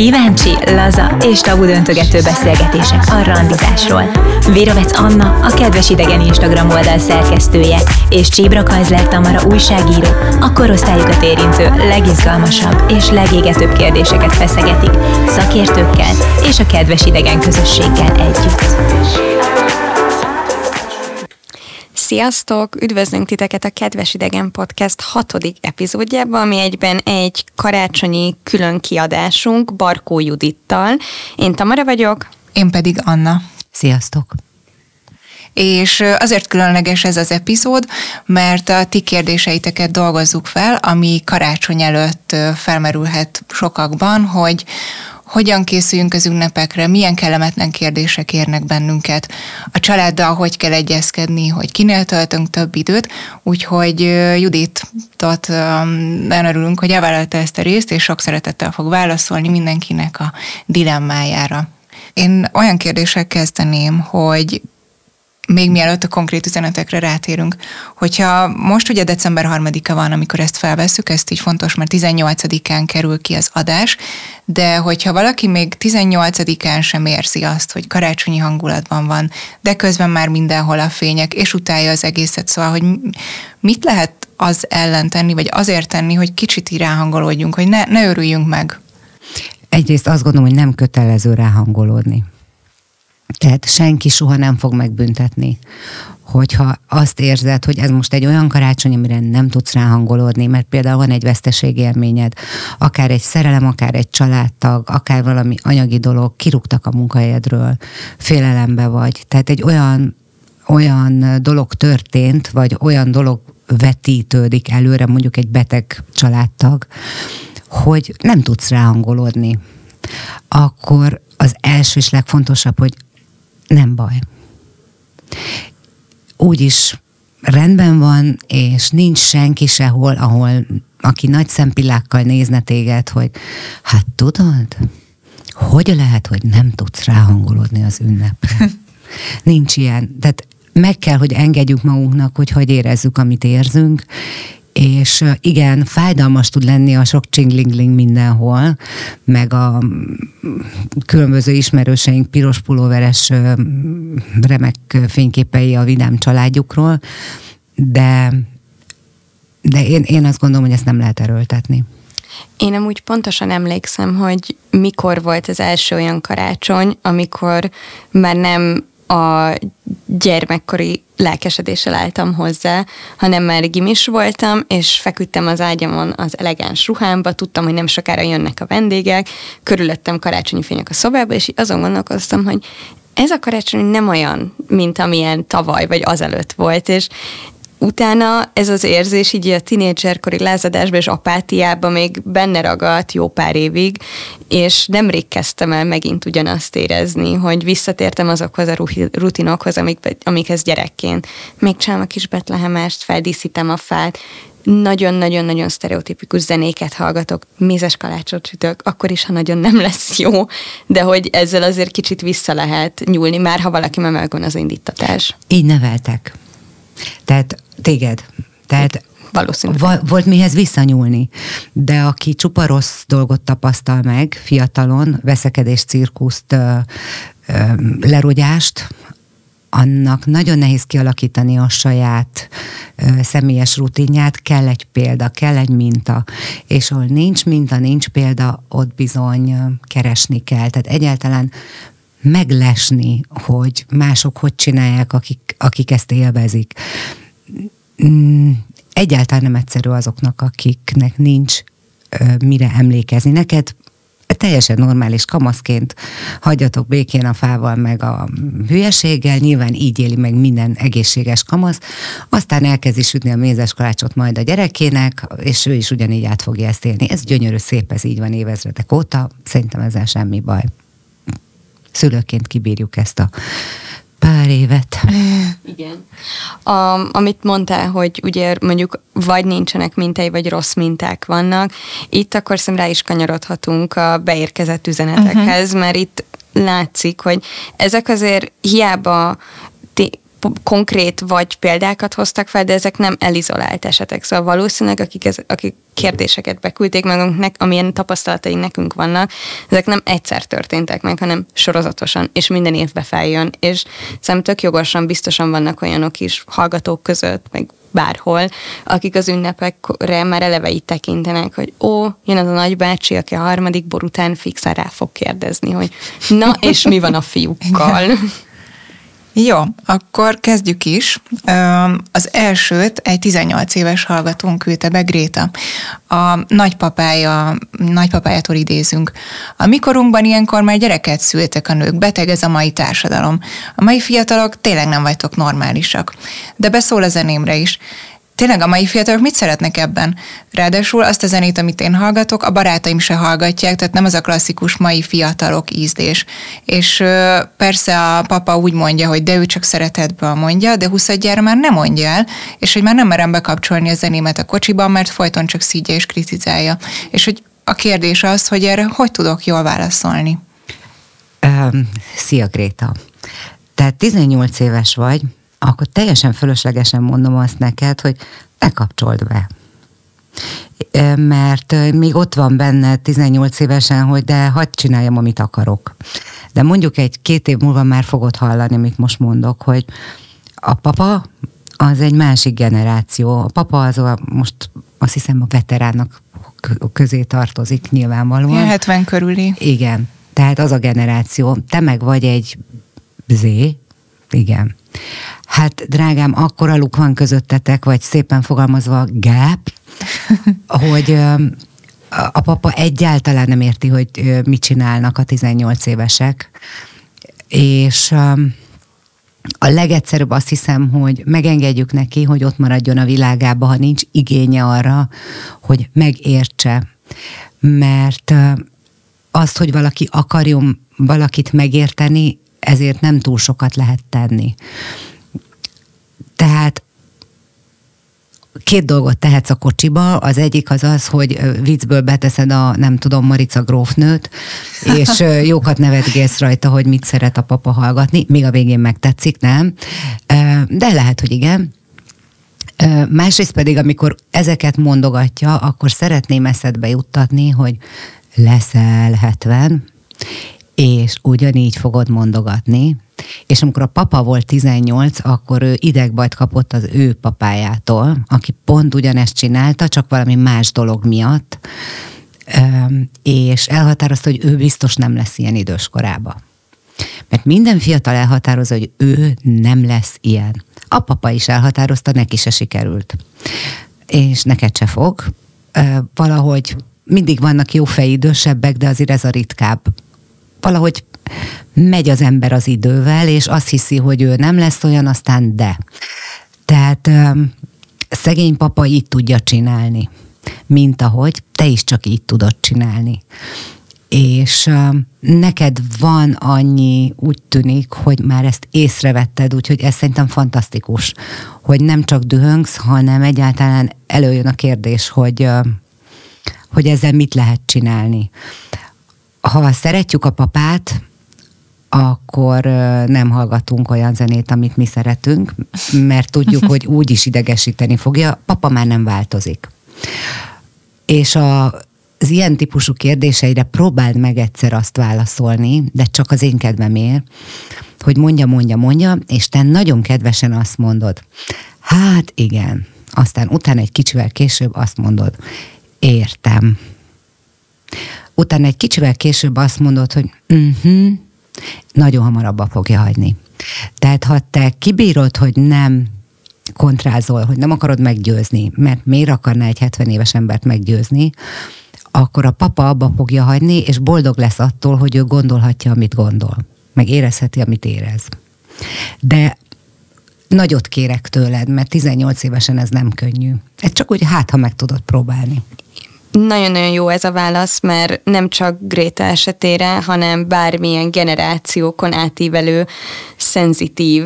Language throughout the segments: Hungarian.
Kíváncsi, laza és tabu döntögető beszélgetések a randizásról. Virovec Anna, a Kedves Idegen Instagram oldal szerkesztője, és Csíbra Kajzler Tamara újságíró, a korosztályokat érintő legizgalmasabb és legégetőbb kérdéseket feszegetik szakértőkkel és a Kedves Idegen közösséggel együtt. Sziasztok! Üdvözlünk titeket a Kedves Idegen Podcast hatodik epizódjában, ami egyben egy karácsonyi külön kiadásunk Barkó Judittal. Én Tamara vagyok. Én pedig Anna. Sziasztok! És azért különleges ez az epizód, mert a ti kérdéseiteket dolgozzuk fel, ami karácsony előtt felmerülhet sokakban, hogy hogyan készüljünk az ünnepekre, milyen kellemetlen kérdések érnek bennünket, a családdal hogy kell egyezkedni, hogy kinél töltünk több időt, úgyhogy Juditot nagyon örülünk, hogy elvállalta ezt a részt, és sok szeretettel fog válaszolni mindenkinek a dilemmájára. Én olyan kérdések kezdeném, hogy még mielőtt a konkrét üzenetekre rátérünk, hogyha most ugye december 3-a van, amikor ezt felveszük, ezt így fontos, mert 18-án kerül ki az adás, de hogyha valaki még 18-án sem érzi azt, hogy karácsonyi hangulatban van, de közben már mindenhol a fények, és utálja az egészet, szóval, hogy mit lehet az ellen tenni, vagy azért tenni, hogy kicsit ráhangolódjunk, hogy ne, ne örüljünk meg? Egyrészt azt gondolom, hogy nem kötelező ráhangolódni. Tehát senki soha nem fog megbüntetni, hogyha azt érzed, hogy ez most egy olyan karácsony, amire nem tudsz ráhangolódni, mert például van egy veszteségélményed, akár egy szerelem, akár egy családtag, akár valami anyagi dolog, kirúgtak a munkahelyedről, félelembe vagy. Tehát egy olyan, olyan dolog történt, vagy olyan dolog vetítődik előre, mondjuk egy beteg családtag, hogy nem tudsz ráhangolódni. Akkor az első és legfontosabb, hogy nem baj. Úgy is rendben van, és nincs senki sehol, ahol aki nagy szempillákkal nézne téged, hogy hát tudod, hogy lehet, hogy nem tudsz ráhangolódni az ünnepre. Nincs ilyen. Tehát meg kell, hogy engedjük magunknak, hogy hogy érezzük, amit érzünk, és igen, fájdalmas tud lenni a sok csinglingling mindenhol, meg a különböző ismerőseink piros pulóveres remek fényképei a vidám családjukról, de, de én, én azt gondolom, hogy ezt nem lehet erőltetni. Én amúgy pontosan emlékszem, hogy mikor volt az első olyan karácsony, amikor már nem a gyermekkori lelkesedéssel álltam hozzá, hanem már gimis voltam, és feküdtem az ágyamon az elegáns ruhámba, tudtam, hogy nem sokára jönnek a vendégek, körülöttem karácsonyi fények a szobába, és azon gondolkoztam, hogy ez a karácsony nem olyan, mint amilyen tavaly vagy azelőtt volt, és utána ez az érzés így a tinédzserkori lázadásba és apátiába még benne ragadt jó pár évig, és nemrég kezdtem el megint ugyanazt érezni, hogy visszatértem azokhoz a rutinokhoz, amik, amikhez gyerekként. Még csinálom a kis betlehemest, feldíszítem a fát, nagyon-nagyon-nagyon sztereotipikus zenéket hallgatok, mézes kalácsot sütök, akkor is, ha nagyon nem lesz jó, de hogy ezzel azért kicsit vissza lehet nyúlni, már ha valaki már megvan az indítatás. Így neveltek. Tehát téged. Tehát Valószínűleg. Volt mihez visszanyúlni. De aki csupa rossz dolgot tapasztal meg fiatalon, veszekedés, cirkuszt, ö, ö, lerogyást, annak nagyon nehéz kialakítani a saját ö, személyes rutinját, kell egy példa, kell egy minta, és ahol nincs minta, nincs példa, ott bizony ö, keresni kell. Tehát egyáltalán meglesni, hogy mások hogy csinálják, akik, akik ezt élvezik. Mm, egyáltalán nem egyszerű azoknak, akiknek nincs mire emlékezni. Neked teljesen normális kamaszként hagyjatok békén a fával, meg a hülyeséggel, nyilván így éli meg minden egészséges kamasz, aztán elkezdi sütni a mézes kalácsot majd a gyerekének, és ő is ugyanígy át fogja ezt élni. Ez gyönyörű, szép, ez így van évezredek óta, szerintem ezzel semmi baj. Szülőként kibírjuk ezt a pár évet. Igen. A, amit mondtál, hogy ugye mondjuk vagy nincsenek mintai, vagy rossz minták vannak, itt akkor szem rá is kanyarodhatunk a beérkezett üzenetekhez, uh-huh. mert itt látszik, hogy ezek azért hiába konkrét vagy példákat hoztak fel, de ezek nem elizolált esetek. Szóval valószínűleg, akik, ez, akik kérdéseket beküldték magunknak, amilyen tapasztalatai nekünk vannak, ezek nem egyszer történtek meg, hanem sorozatosan, és minden évben feljön. És szerintem tök jogosan, biztosan vannak olyanok is hallgatók között, meg bárhol, akik az ünnepekre már eleve így tekintenek, hogy ó, jön az a nagybácsi, aki a harmadik bor után fixen rá fog kérdezni, hogy na, és mi van a fiúkkal? Jó, akkor kezdjük is. Az elsőt egy 18 éves hallgatónk küldte be, Gréta. A nagypapája, nagypapájától idézünk. A mikorunkban ilyenkor már gyereket szültek a nők, beteg ez a mai társadalom. A mai fiatalok tényleg nem vagytok normálisak. De beszól a zenémre is tényleg a mai fiatalok mit szeretnek ebben? Ráadásul azt a zenét, amit én hallgatok, a barátaim se hallgatják, tehát nem az a klasszikus mai fiatalok ízdés. És persze a papa úgy mondja, hogy de ő csak szeretetből mondja, de 20 már nem mondja el, és hogy már nem merem bekapcsolni a zenémet a kocsiban, mert folyton csak szídja és kritizálja. És hogy a kérdés az, hogy erre hogy tudok jól válaszolni? Um, szia Gréta! Tehát 18 éves vagy, akkor teljesen fölöslegesen mondom azt neked, hogy ne kapcsold be. Mert még ott van benne 18 évesen, hogy de hagyd csináljam, amit akarok. De mondjuk egy-két év múlva már fogod hallani, amit most mondok, hogy a papa az egy másik generáció. A papa az a, most azt hiszem a veteránnak közé tartozik nyilvánvalóan. 70 körüli. Igen. Tehát az a generáció. Te meg vagy egy Z, igen. Hát, drágám, akkora luk van közöttetek, vagy szépen fogalmazva gap, hogy a papa egyáltalán nem érti, hogy mit csinálnak a 18 évesek, és a legegyszerűbb azt hiszem, hogy megengedjük neki, hogy ott maradjon a világába, ha nincs igénye arra, hogy megértse. Mert azt, hogy valaki akarjon valakit megérteni, ezért nem túl sokat lehet tenni. Tehát két dolgot tehetsz a kocsiba, az egyik az az, hogy viccből beteszed a, nem tudom, Marica grófnőt, és jókat nevetgélsz rajta, hogy mit szeret a papa hallgatni, még a végén megtetszik, nem? De lehet, hogy igen. Másrészt pedig, amikor ezeket mondogatja, akkor szeretném eszedbe juttatni, hogy leszel 70, és ugyanígy fogod mondogatni, és amikor a papa volt 18, akkor ő idegbajt kapott az ő papájától, aki pont ugyanezt csinálta, csak valami más dolog miatt, és elhatározta, hogy ő biztos nem lesz ilyen idős korába. Mert minden fiatal elhatározza, hogy ő nem lesz ilyen. A papa is elhatározta, neki se sikerült. És neked se fog. Valahogy mindig vannak jó fejidősebbek, de azért ez a ritkább valahogy megy az ember az idővel, és azt hiszi, hogy ő nem lesz olyan, aztán de. Tehát szegény papa így tudja csinálni, mint ahogy te is csak így tudod csinálni. És neked van annyi, úgy tűnik, hogy már ezt észrevetted, úgyhogy ez szerintem fantasztikus, hogy nem csak dühöngsz, hanem egyáltalán előjön a kérdés, hogy, hogy ezzel mit lehet csinálni ha szeretjük a papát, akkor nem hallgatunk olyan zenét, amit mi szeretünk, mert tudjuk, hogy úgy is idegesíteni fogja, papa már nem változik. És a, az ilyen típusú kérdéseire próbáld meg egyszer azt válaszolni, de csak az én kedvemért, hogy mondja, mondja, mondja, és te nagyon kedvesen azt mondod, hát igen, aztán utána egy kicsivel később azt mondod, értem utána egy kicsivel később azt mondod, hogy uh-huh, nagyon hamar abba fogja hagyni. Tehát ha te kibírod, hogy nem kontrázol, hogy nem akarod meggyőzni, mert miért akarná egy 70 éves embert meggyőzni, akkor a papa abba fogja hagyni, és boldog lesz attól, hogy ő gondolhatja, amit gondol. Meg érezheti, amit érez. De nagyot kérek tőled, mert 18 évesen ez nem könnyű. Ez csak úgy hát, ha meg tudod próbálni. Nagyon-nagyon jó ez a válasz, mert nem csak Gréta esetére, hanem bármilyen generációkon átívelő, szenzitív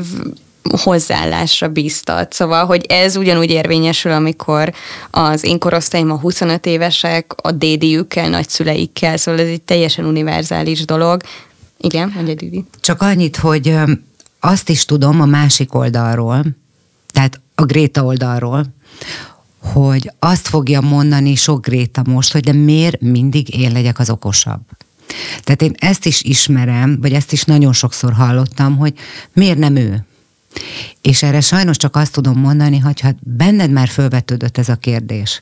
hozzáállásra bíztat. Szóval, hogy ez ugyanúgy érvényesül, amikor az én korosztályom a 25 évesek, a dédiükkel, nagyszüleikkel, szóval ez egy teljesen univerzális dolog. Igen, mondja Didi. Csak annyit, hogy azt is tudom a másik oldalról, tehát a Gréta oldalról, hogy azt fogja mondani sok Gréta most, hogy de miért mindig én legyek az okosabb. Tehát én ezt is ismerem, vagy ezt is nagyon sokszor hallottam, hogy miért nem ő. És erre sajnos csak azt tudom mondani, hogy ha benned már fölvetődött ez a kérdés,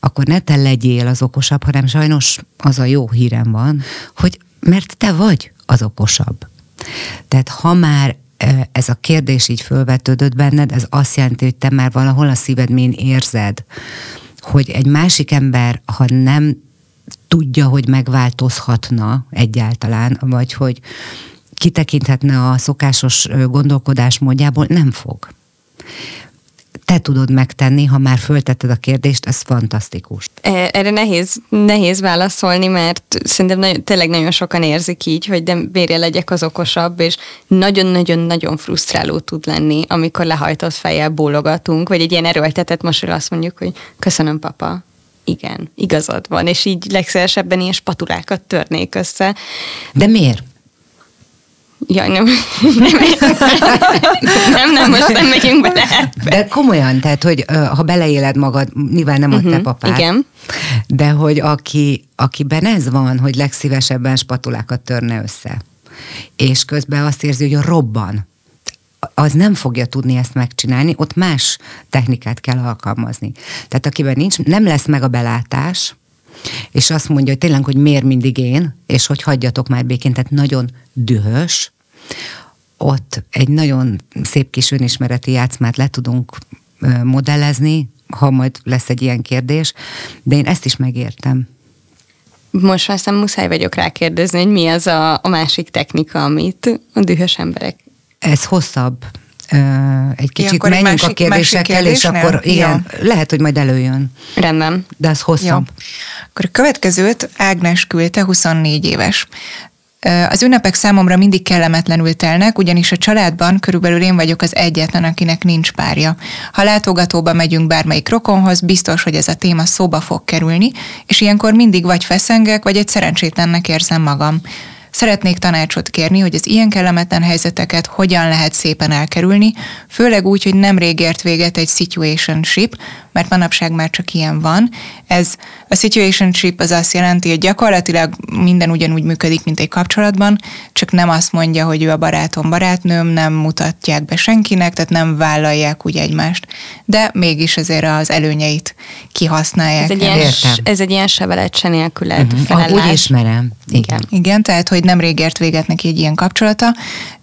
akkor ne te legyél az okosabb, hanem sajnos az a jó hírem van, hogy mert te vagy az okosabb. Tehát ha már ez a kérdés így fölvetődött benned, ez azt jelenti, hogy te már valahol a szívedmén érzed, hogy egy másik ember, ha nem tudja, hogy megváltozhatna egyáltalán, vagy hogy kitekinthetne a szokásos gondolkodás módjából, nem fog. Te tudod megtenni, ha már föltetted a kérdést, ez fantasztikus. E, erre nehéz, nehéz válaszolni, mert szerintem nagyon, tényleg nagyon sokan érzik így, hogy de miért legyek az okosabb, és nagyon-nagyon-nagyon frusztráló tud lenni, amikor lehajtott fejjel bólogatunk, vagy egy ilyen erőltetett most azt mondjuk, hogy köszönöm, papa, igen, igazad van, és így legszélesebben ilyen spatulákat törnék össze. De miért? Jaj, nem. nem, nem, most nem megyünk bele. De komolyan, tehát, hogy ha beleéled magad, nyilván nem a uh-huh, te mhm, papád. Igen. De hogy aki, akiben ez van, hogy legszívesebben spatulákat törne össze, és közben azt érzi, hogy robban, az nem fogja tudni ezt megcsinálni, ott más technikát kell alkalmazni. Tehát akiben nincs, nem lesz meg a belátás, és azt mondja, hogy tényleg, hogy miért mindig én, és hogy hagyjatok már békén, tehát nagyon dühös, ott egy nagyon szép kis önismereti játszmát le tudunk modellezni, ha majd lesz egy ilyen kérdés, de én ezt is megértem. Most már aztán muszáj vagyok rákérdezni, hogy mi az a, a másik technika, amit a dühös emberek ez hosszabb. Egy kicsit ja, menjünk másik, a kérdésekkel, és akkor igen, ja. lehet, hogy majd előjön. Rendben. De az hosszabb. Ja. Akkor a következőt Ágnes küldte, 24 éves. Az ünnepek számomra mindig kellemetlenül telnek, ugyanis a családban körülbelül én vagyok az egyetlen, akinek nincs párja. Ha látogatóba megyünk bármelyik rokonhoz, biztos, hogy ez a téma szóba fog kerülni, és ilyenkor mindig vagy feszengek, vagy egy szerencsétlennek érzem magam. Szeretnék tanácsot kérni, hogy az ilyen kellemetlen helyzeteket hogyan lehet szépen elkerülni, főleg úgy, hogy nemrég ért véget egy situationship, mert manapság már csak ilyen van. Ez a situationship az azt jelenti, hogy gyakorlatilag minden ugyanúgy működik, mint egy kapcsolatban, csak nem azt mondja, hogy ő a barátom, barátnőm, nem mutatják be senkinek, tehát nem vállalják úgy egymást, de mégis azért az előnyeit kihasználják. Ez egy ilyen, ez egy ilyen sevelet se nélkület uh-huh. Úgy ismerem. Igen. Igen, tehát, hogy nem rég ért véget neki egy ilyen kapcsolata,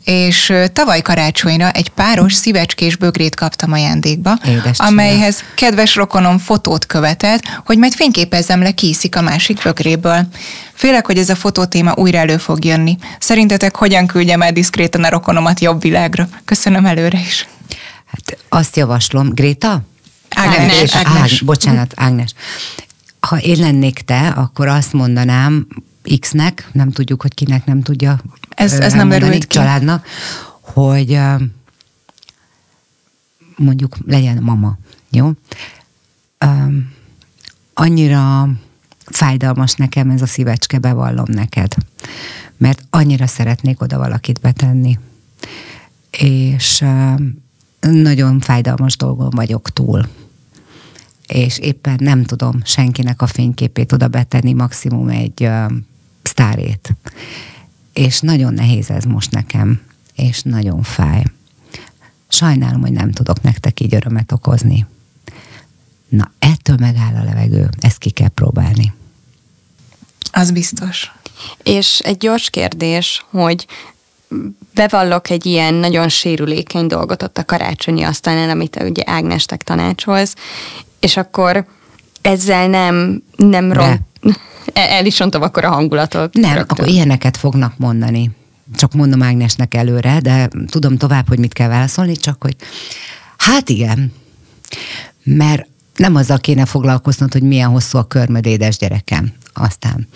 és tavaly karácsonyra egy páros szívecskés bögrét kaptam ajándékba, Édes amelyhez csinál. kedves rokonom fotót követett, hogy majd fényképezzem le kiszik a másik bögréből. Félek, hogy ez a fotótéma újra elő fog jönni. Szerintetek hogyan küldjem el diszkrétan a rokonomat jobb világra? Köszönöm előre is. Hát azt javaslom. Gréta? Ágnes. Ágnes. Ágnes. bocsánat, Ágnes. Ha én lennék te, akkor azt mondanám, X-nek, nem tudjuk, hogy kinek nem tudja ez, ez nem derült ki. családnak, hogy mondjuk legyen mama, jó? Annyira fájdalmas nekem ez a szívecske, bevallom neked. Mert annyira szeretnék oda valakit betenni. És nagyon fájdalmas dolgon vagyok túl. És éppen nem tudom senkinek a fényképét oda betenni, maximum egy sztárét. És nagyon nehéz ez most nekem, és nagyon fáj. Sajnálom, hogy nem tudok nektek így örömet okozni. Na, ettől megáll a levegő, ezt ki kell próbálni. Az biztos. És egy gyors kérdés, hogy bevallok egy ilyen nagyon sérülékeny dolgot ott a karácsonyi asztalnál, amit ugye Ágnestek tanácsolsz, és akkor ezzel nem, nem ront, el is rontom akkor a hangulatot. Nem, rögtön. akkor ilyeneket fognak mondani. Csak mondom Ágnesnek előre, de tudom tovább, hogy mit kell válaszolni, csak hogy hát igen, mert nem azzal kéne foglalkoznod, hogy milyen hosszú a körmöd édes gyerekem. Aztán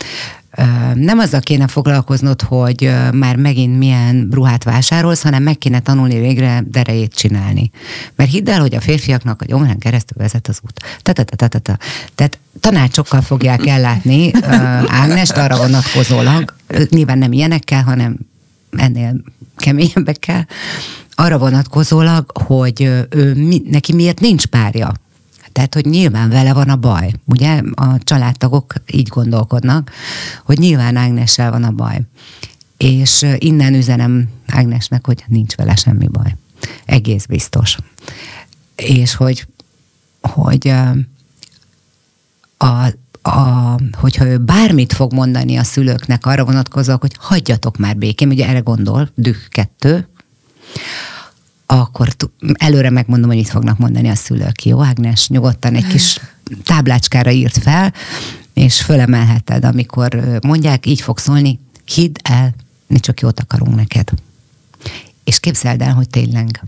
nem azzal kéne foglalkoznod, hogy már megint milyen ruhát vásárolsz, hanem meg kéne tanulni végre derejét csinálni. Mert hidd el, hogy a férfiaknak a gyomrán keresztül vezet az út. Tehát tanácsokkal fogják ellátni Ágnest arra vonatkozólag, nyilván nem ilyenekkel, hanem ennél keményebbekkel, arra vonatkozólag, hogy ő, neki miért nincs párja. Tehát, hogy nyilván vele van a baj. Ugye a családtagok így gondolkodnak, hogy nyilván Ágnessel van a baj. És innen üzenem Ágnesnek, hogy nincs vele semmi baj. Egész biztos. És hogy, hogy a, a, hogyha ő bármit fog mondani a szülőknek arra vonatkozóan, hogy hagyjatok már békén, ugye erre gondol, düh kettő, akkor előre megmondom, hogy mit fognak mondani a szülők. Jó, Ágnes, nyugodtan egy kis táblácskára írt fel, és fölemelheted, amikor mondják, így fog szólni, hidd el, mi csak jót akarunk neked. És képzeld el, hogy tényleg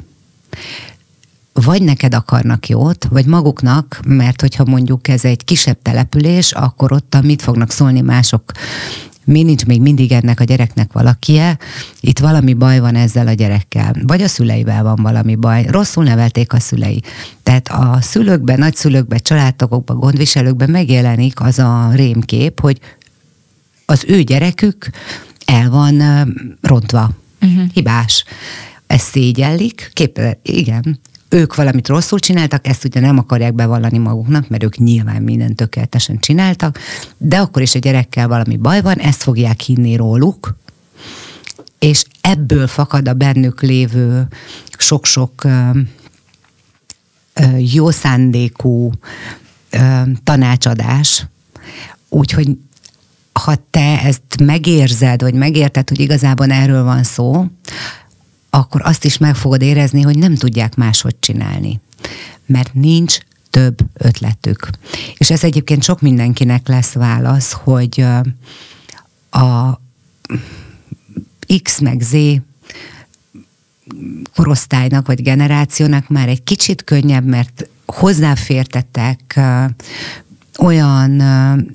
vagy neked akarnak jót, vagy maguknak, mert hogyha mondjuk ez egy kisebb település, akkor ott mit fognak szólni mások mi nincs még mindig ennek a gyereknek valakie, itt valami baj van ezzel a gyerekkel, vagy a szüleivel van valami baj, rosszul nevelték a szülei. Tehát a szülőkben, nagyszülőkben, családtagokban, gondviselőkben megjelenik az a rémkép, hogy az ő gyerekük el van rontva, uh-huh. hibás. Ez szégyellik, kép, igen, ők valamit rosszul csináltak, ezt ugye nem akarják bevallani maguknak, mert ők nyilván mindent tökéletesen csináltak, de akkor is a gyerekkel valami baj van, ezt fogják hinni róluk, és ebből fakad a bennük lévő sok-sok ö, jó szándékú tanácsadás, úgyhogy ha te ezt megérzed, vagy megérted, hogy igazából erről van szó, akkor azt is meg fogod érezni, hogy nem tudják máshogy csinálni. Mert nincs több ötletük. És ez egyébként sok mindenkinek lesz válasz, hogy a X meg Z korosztálynak vagy generációnak már egy kicsit könnyebb, mert hozzáfértettek olyan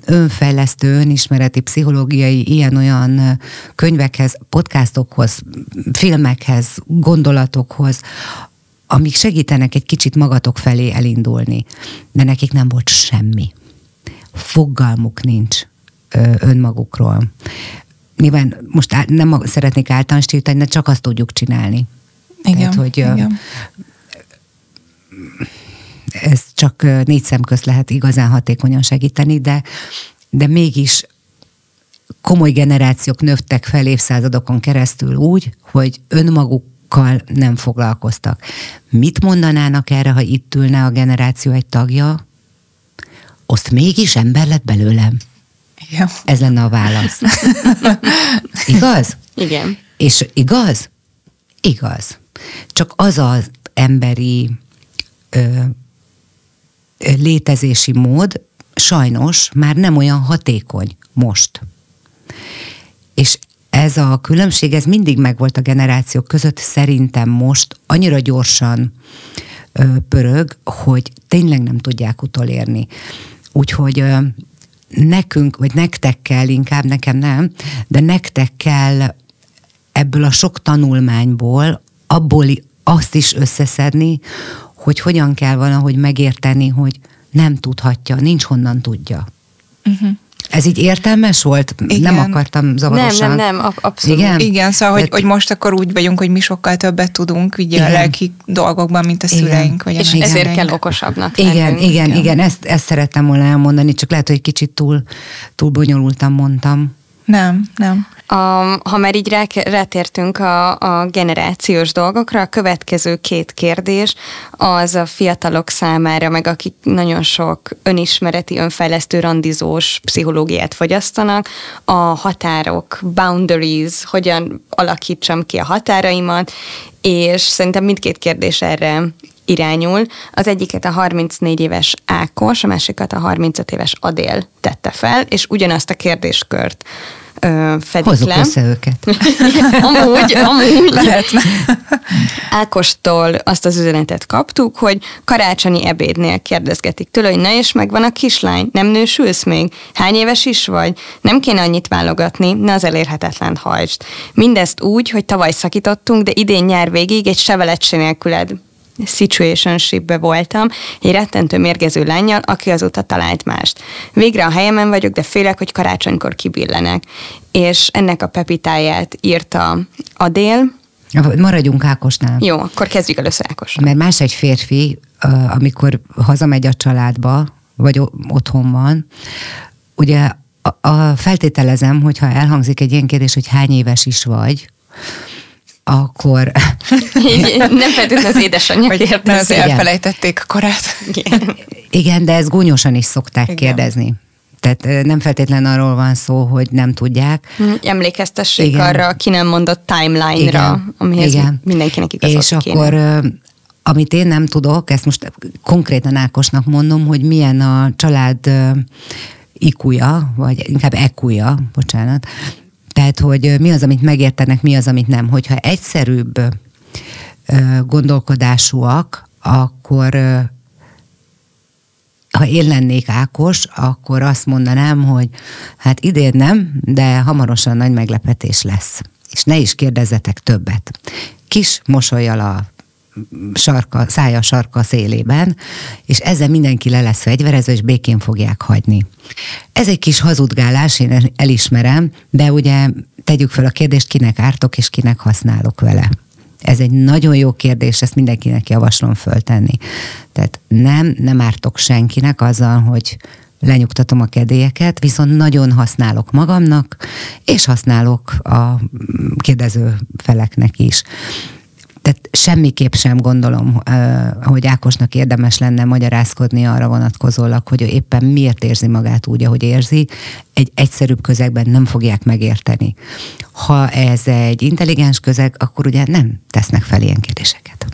önfejlesztő, önismereti, pszichológiai, ilyen-olyan könyvekhez, podcastokhoz, filmekhez, gondolatokhoz, amik segítenek egy kicsit magatok felé elindulni. De nekik nem volt semmi. Fogalmuk nincs önmagukról. Nyilván most nem szeretnék általánosítani, de csak azt tudjuk csinálni. Igen, Tehát, hogy igen ez csak négy szem közt lehet igazán hatékonyan segíteni, de, de mégis komoly generációk nőttek fel évszázadokon keresztül úgy, hogy önmagukkal nem foglalkoztak. Mit mondanának erre, ha itt ülne a generáció egy tagja? Azt mégis ember lett belőlem. Igen. Ez lenne a válasz. igaz? Igen. És igaz? Igaz. Csak az az emberi ö, létezési mód sajnos már nem olyan hatékony most. És ez a különbség, ez mindig megvolt a generációk között, szerintem most annyira gyorsan ö, pörög, hogy tényleg nem tudják utolérni. Úgyhogy ö, nekünk, vagy nektek kell, inkább nekem nem, de nektek kell ebből a sok tanulmányból abból azt is összeszedni, hogy hogyan kell valahogy megérteni, hogy nem tudhatja, nincs honnan tudja. Uh-huh. Ez így értelmes volt? Igen. Nem akartam zavarosan. Nem, nem, nem, abszolút. Igen, Igen szóval, hogy, hogy most akkor úgy vagyunk, hogy mi sokkal többet tudunk ugye a lelki dolgokban, mint a szüleink. Vagy És a ezért kell okosabbnak Igen, lennünk. igen, igen, igen, ezt, ezt szerettem volna elmondani, csak lehet, hogy kicsit túl, túl bonyolultan mondtam. Nem, nem. A, ha már így rá, rátértünk a, a generációs dolgokra, a következő két kérdés az a fiatalok számára, meg akik nagyon sok önismereti, önfejlesztő, randizós pszichológiát fogyasztanak, a határok, boundaries, hogyan alakítsam ki a határaimat, és szerintem mindkét kérdés erre irányul. Az egyiket a 34 éves Ákos, a másikat a 35 éves Adél tette fel, és ugyanazt a kérdéskört ö, fedik Hozzuk le. össze őket. amúgy, amúgy. Lehetne. Ákostól azt az üzenetet kaptuk, hogy karácsonyi ebédnél kérdezgetik tőle, hogy na és megvan a kislány, nem nősülsz még? Hány éves is vagy? Nem kéne annyit válogatni, ne az elérhetetlen hajtsd. Mindezt úgy, hogy tavaly szakítottunk, de idén nyár végig egy sevelet se nélküled situationshipbe voltam, egy rettentő mérgező lányjal, aki azóta talált mást. Végre a helyemen vagyok, de félek, hogy karácsonykor kibillenek. És ennek a pepitáját írta Adél, Maradjunk Ákosnál. Jó, akkor kezdjük először Ákosnál. Mert más egy férfi, amikor hazamegy a családba, vagy otthon van, ugye a, a feltételezem, hogyha elhangzik egy ilyen kérdés, hogy hány éves is vagy, akkor... nem feltétlenül az édesanyja kérdezi. az elfelejtették a korát. Igen. Igen, de ezt gúnyosan is szokták Igen. kérdezni. Tehát nem feltétlen arról van szó, hogy nem tudják. Hm, emlékeztessék Igen. arra, ki nem mondott timeline-ra, Igen. amihez Igen. mindenkinek igazolni És kéne. akkor amit én nem tudok, ezt most konkrétan Ákosnak mondom, hogy milyen a család ikuja, vagy inkább ekuja, bocsánat, tehát, hogy mi az, amit megértenek, mi az, amit nem. Hogyha egyszerűbb gondolkodásúak, akkor ha én lennék Ákos, akkor azt mondanám, hogy hát idén nem, de hamarosan nagy meglepetés lesz. És ne is kérdezzetek többet. Kis mosolyal a sarka, szája sarka szélében, és ezzel mindenki le lesz fegyverezve, és békén fogják hagyni. Ez egy kis hazudgálás, én elismerem, de ugye tegyük fel a kérdést, kinek ártok, és kinek használok vele. Ez egy nagyon jó kérdés, ezt mindenkinek javaslom föltenni. Tehát nem, nem ártok senkinek azzal, hogy lenyugtatom a kedélyeket, viszont nagyon használok magamnak, és használok a kérdező feleknek is. Tehát semmiképp sem gondolom, hogy Ákosnak érdemes lenne magyarázkodni arra vonatkozólag, hogy ő éppen miért érzi magát úgy, ahogy érzi. Egy egyszerűbb közegben nem fogják megérteni. Ha ez egy intelligens közeg, akkor ugye nem tesznek fel ilyen kérdéseket.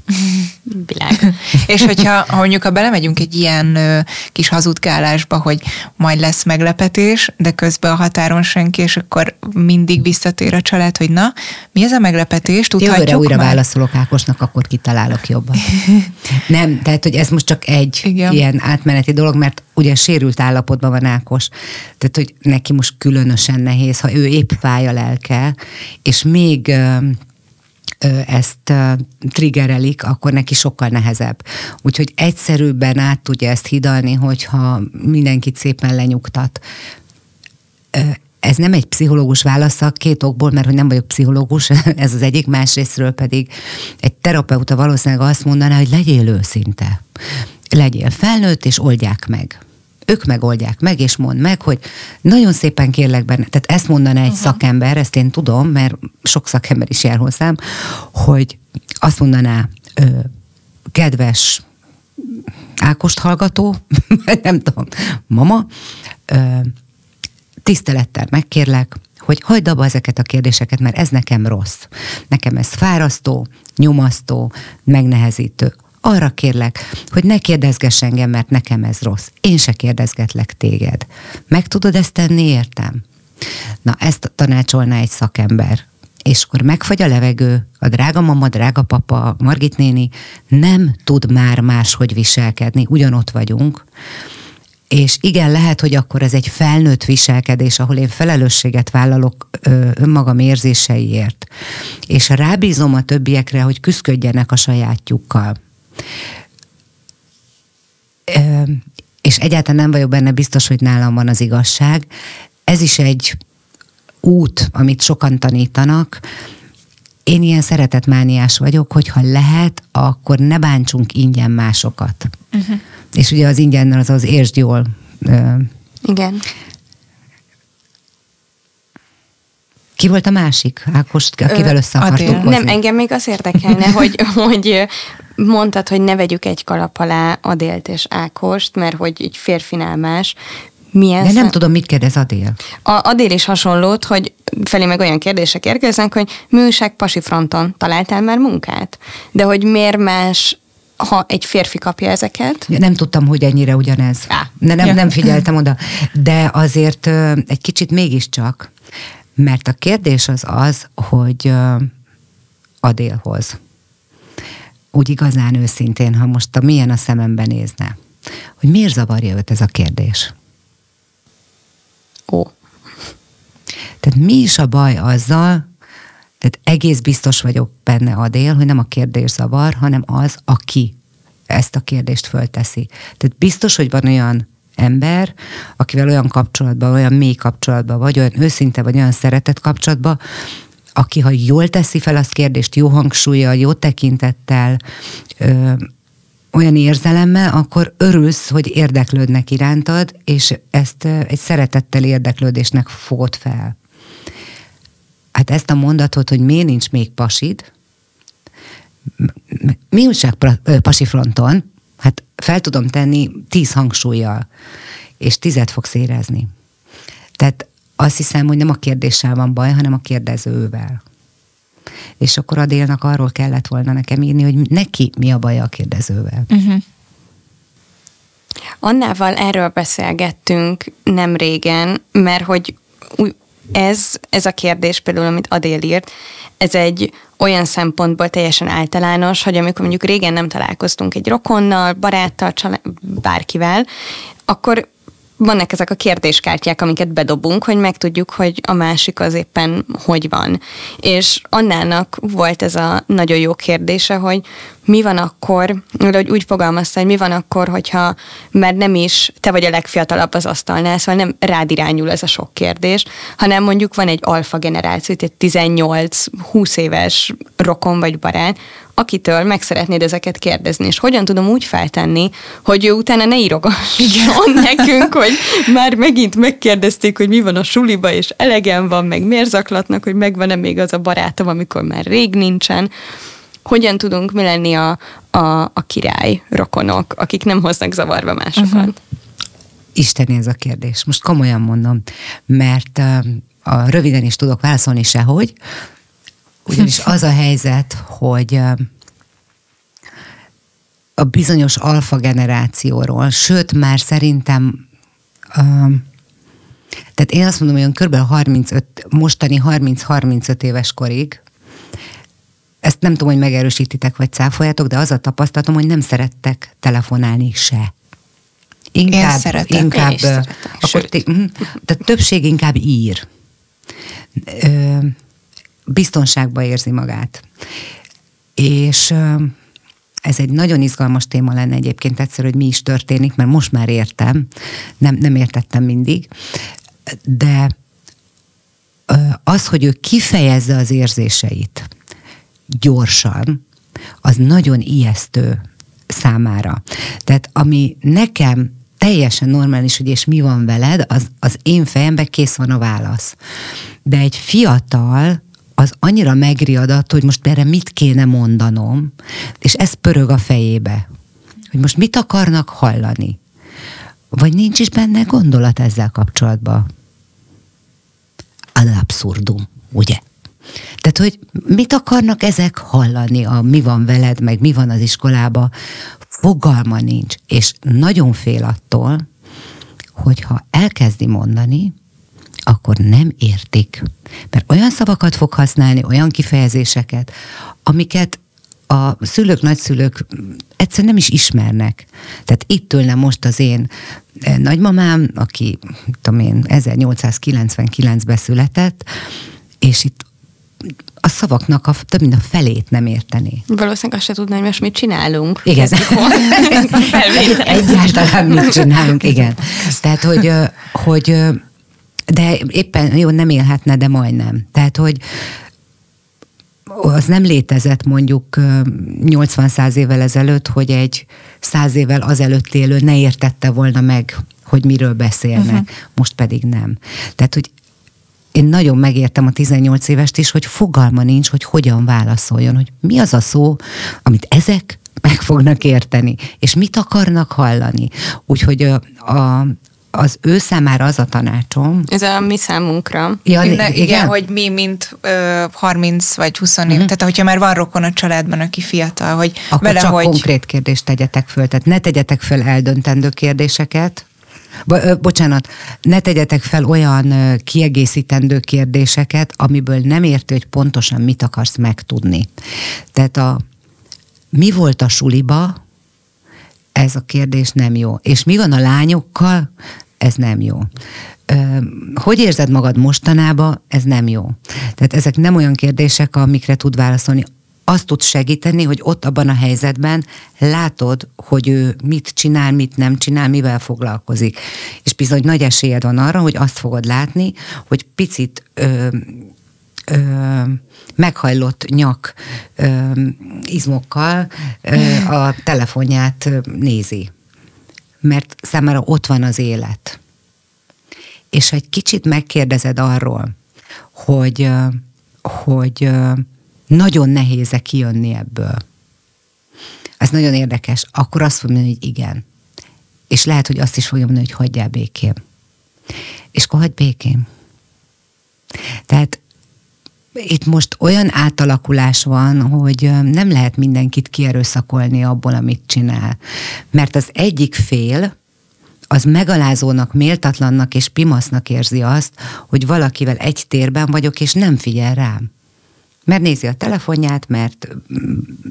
Világ. És hogyha ha mondjuk, ha belemegyünk egy ilyen ö, kis hazudkálásba, hogy majd lesz meglepetés, de közben a határon senki, és akkor mindig visszatér a család, hogy na, mi ez a meglepetés? Tudhatjuk Jövőre újra már? válaszolok Ákosnak, akkor kitalálok jobban. Nem, tehát, hogy ez most csak egy Igen. ilyen átmeneti dolog, mert ugye sérült állapotban van Ákos. Tehát, hogy neki most különösen nehéz, ha ő épp fáj a lelke, és még ezt triggerelik, akkor neki sokkal nehezebb. Úgyhogy egyszerűbben át tudja ezt hidalni, hogyha mindenkit szépen lenyugtat. Ez nem egy pszichológus válasza, két okból, mert hogy nem vagyok pszichológus, ez az egyik, másrésztről pedig egy terapeuta valószínűleg azt mondaná, hogy legyél őszinte. Legyél felnőtt, és oldják meg ők megoldják meg, és mond meg, hogy nagyon szépen kérlek benne, tehát ezt mondaná egy uh-huh. szakember, ezt én tudom, mert sok szakember is jár hozzám, hogy azt mondaná, ö, kedves Ákost hallgató, nem tudom, mama, ö, tisztelettel megkérlek, hogy hagyd abba ezeket a kérdéseket, mert ez nekem rossz. Nekem ez fárasztó, nyomasztó, megnehezítő arra kérlek, hogy ne kérdezgess engem, mert nekem ez rossz. Én se kérdezgetlek téged. Meg tudod ezt tenni, értem? Na, ezt tanácsolná egy szakember. És akkor megfagy a levegő, a drága mama, drága papa, Margit néni nem tud már máshogy viselkedni, ugyanott vagyunk, és igen, lehet, hogy akkor ez egy felnőtt viselkedés, ahol én felelősséget vállalok ö, önmagam érzéseiért, és rábízom a többiekre, hogy küzdködjenek a sajátjukkal és egyáltalán nem vagyok benne biztos, hogy nálam van az igazság. Ez is egy út, amit sokan tanítanak. Én ilyen szeretetmániás vagyok, hogyha lehet, akkor ne bántsunk ingyen másokat. Uh-huh. És ugye az ingyen az az értsd jól. Igen. Ki volt a másik, Ákos, akivel össze akartunk Nem, engem még az érdekelne, hogy, hogy mondtad, hogy ne vegyük egy kalap alá Adélt és Ákost, mert hogy egy férfinál más. Milyen De nem szem... tudom, mit kérdez Adél. A Adél is hasonlót, hogy felé meg olyan kérdések érkeznek, hogy műság pasi fronton találtál már munkát? De hogy miért más ha egy férfi kapja ezeket. Nem tudtam, hogy ennyire ugyanez. Á, ne, nem, nem figyeltem oda. De azért egy kicsit mégiscsak, mert a kérdés az az, hogy Adélhoz úgy igazán őszintén, ha most a milyen a szememben nézne, hogy miért zavarja őt ez a kérdés? Ó. Tehát mi is a baj azzal, tehát egész biztos vagyok benne Adél, hogy nem a kérdés zavar, hanem az, aki ezt a kérdést fölteszi. Tehát biztos, hogy van olyan ember, akivel olyan kapcsolatban, olyan mély kapcsolatban vagy, olyan őszinte, vagy olyan szeretett kapcsolatban, aki ha jól teszi fel azt kérdést, jó hangsúlya, jó tekintettel, ö, olyan érzelemmel, akkor örülsz, hogy érdeklődnek irántad, és ezt egy szeretettel érdeklődésnek fogod fel. Hát ezt a mondatot, hogy miért nincs még pasid, mi újság pasi fronton? Hát fel tudom tenni tíz hangsúlyjal, és tizet fogsz érezni. Tehát azt hiszem, hogy nem a kérdéssel van baj, hanem a kérdezővel. És akkor a délnak arról kellett volna nekem írni, hogy neki mi a baj a kérdezővel. Uh-huh. Annával erről beszélgettünk nem régen, mert hogy ez, ez a kérdés például, amit Adél írt, ez egy olyan szempontból teljesen általános, hogy amikor mondjuk régen nem találkoztunk egy rokonnal, baráttal, család, bárkivel, akkor vannak ezek a kérdéskártyák, amiket bedobunk, hogy megtudjuk, hogy a másik az éppen hogy van. És Annának volt ez a nagyon jó kérdése, hogy mi van akkor, hogy úgy fogalmazta, hogy mi van akkor, hogyha mert nem is te vagy a legfiatalabb az asztalnál, szóval nem rád irányul ez a sok kérdés, hanem mondjuk van egy alfa generáció, egy 18-20 éves rokon vagy barát, akitől meg szeretnéd ezeket kérdezni, és hogyan tudom úgy feltenni, hogy ő utána ne írogasson nekünk, hogy már megint megkérdezték, hogy mi van a suliba, és elegem van, meg miért zaklatnak, hogy megvan-e még az a barátom, amikor már rég nincsen. Hogyan tudunk mi lenni a, a, a király rokonok, akik nem hoznak zavarba másokat? Uh-huh. Isteni ez a kérdés. Most komolyan mondom, mert a röviden is tudok válaszolni sehogy, ugyanis az a helyzet, hogy a bizonyos alfa generációról, sőt már szerintem tehát én azt mondom, hogy kb. 35, mostani 30-35 éves korig, ezt nem tudom, hogy megerősítitek vagy cáfoljátok, de az a tapasztalatom, hogy nem szerettek telefonálni se. Inkább, én szeretem. inkább, én akkor t- mhm. tehát többség inkább ír. Ö, biztonságba érzi magát. És ez egy nagyon izgalmas téma lenne egyébként egyszer, hogy mi is történik, mert most már értem, nem, nem értettem mindig, de az, hogy ő kifejezze az érzéseit gyorsan, az nagyon ijesztő számára. Tehát ami nekem teljesen normális, hogy és mi van veled, az, az én fejemben kész van a válasz. De egy fiatal, az annyira megriadat, hogy most erre mit kéne mondanom, és ez pörög a fejébe, hogy most mit akarnak hallani. Vagy nincs is benne gondolat ezzel kapcsolatban. Ad abszurdum, ugye? Tehát, hogy mit akarnak ezek hallani, a mi van veled, meg mi van az iskolába, fogalma nincs, és nagyon fél attól, hogyha elkezdi mondani, akkor nem értik. Mert olyan szavakat fog használni, olyan kifejezéseket, amiket a szülők, nagyszülők egyszer nem is ismernek. Tehát itt ülne most az én eh, nagymamám, aki, tudom én, 1899-ben született, és itt a szavaknak a, több mint a felét nem érteni. Valószínűleg azt se tudná, hogy most mit csinálunk. Igen. Egyáltalán mit csinálunk, igen. Tehát, hogy, hogy de éppen, jó, nem élhetne, de majdnem. Tehát, hogy az nem létezett mondjuk 80-100 évvel ezelőtt, hogy egy 100 évvel azelőtt élő ne értette volna meg, hogy miről beszélnek. Uh-huh. Most pedig nem. Tehát, hogy én nagyon megértem a 18 évest is, hogy fogalma nincs, hogy hogyan válaszoljon, hogy mi az a szó, amit ezek meg fognak érteni, és mit akarnak hallani. Úgyhogy a, a, az ő számára az a tanácsom. Ez a mi számunkra. Ja, igen? igen, hogy mi, mint ö, 30 vagy 20 év, uh-huh. tehát hogyha már van rokon a családban, aki fiatal, hogy Akkor vele, csak hogy... konkrét kérdést tegyetek föl, tehát ne tegyetek föl eldöntendő kérdéseket, Bo- bocsánat, ne tegyetek fel olyan kiegészítendő kérdéseket, amiből nem érti, hogy pontosan mit akarsz megtudni. Tehát a mi volt a suliba, ez a kérdés nem jó. És mi van a lányokkal? Ez nem jó. Hogy érzed magad mostanában? Ez nem jó. Tehát ezek nem olyan kérdések, amikre tud válaszolni. Azt tud segíteni, hogy ott abban a helyzetben látod, hogy ő mit csinál, mit nem csinál, mivel foglalkozik. És bizony nagy esélyed van arra, hogy azt fogod látni, hogy picit ö, ö, meghajlott nyak ö, izmokkal ö, a telefonját nézi. Mert számára ott van az élet. És ha egy kicsit megkérdezed arról, hogy, hogy nagyon nehéz kijönni ebből, ez nagyon érdekes, akkor azt fogja mondani, hogy igen. És lehet, hogy azt is fogja mondani, hogy hagyjál békén. És akkor hagyd békén. Tehát itt most olyan átalakulás van, hogy nem lehet mindenkit kierőszakolni abból, amit csinál. Mert az egyik fél, az megalázónak, méltatlannak és pimasznak érzi azt, hogy valakivel egy térben vagyok, és nem figyel rám. Mert nézi a telefonját, mert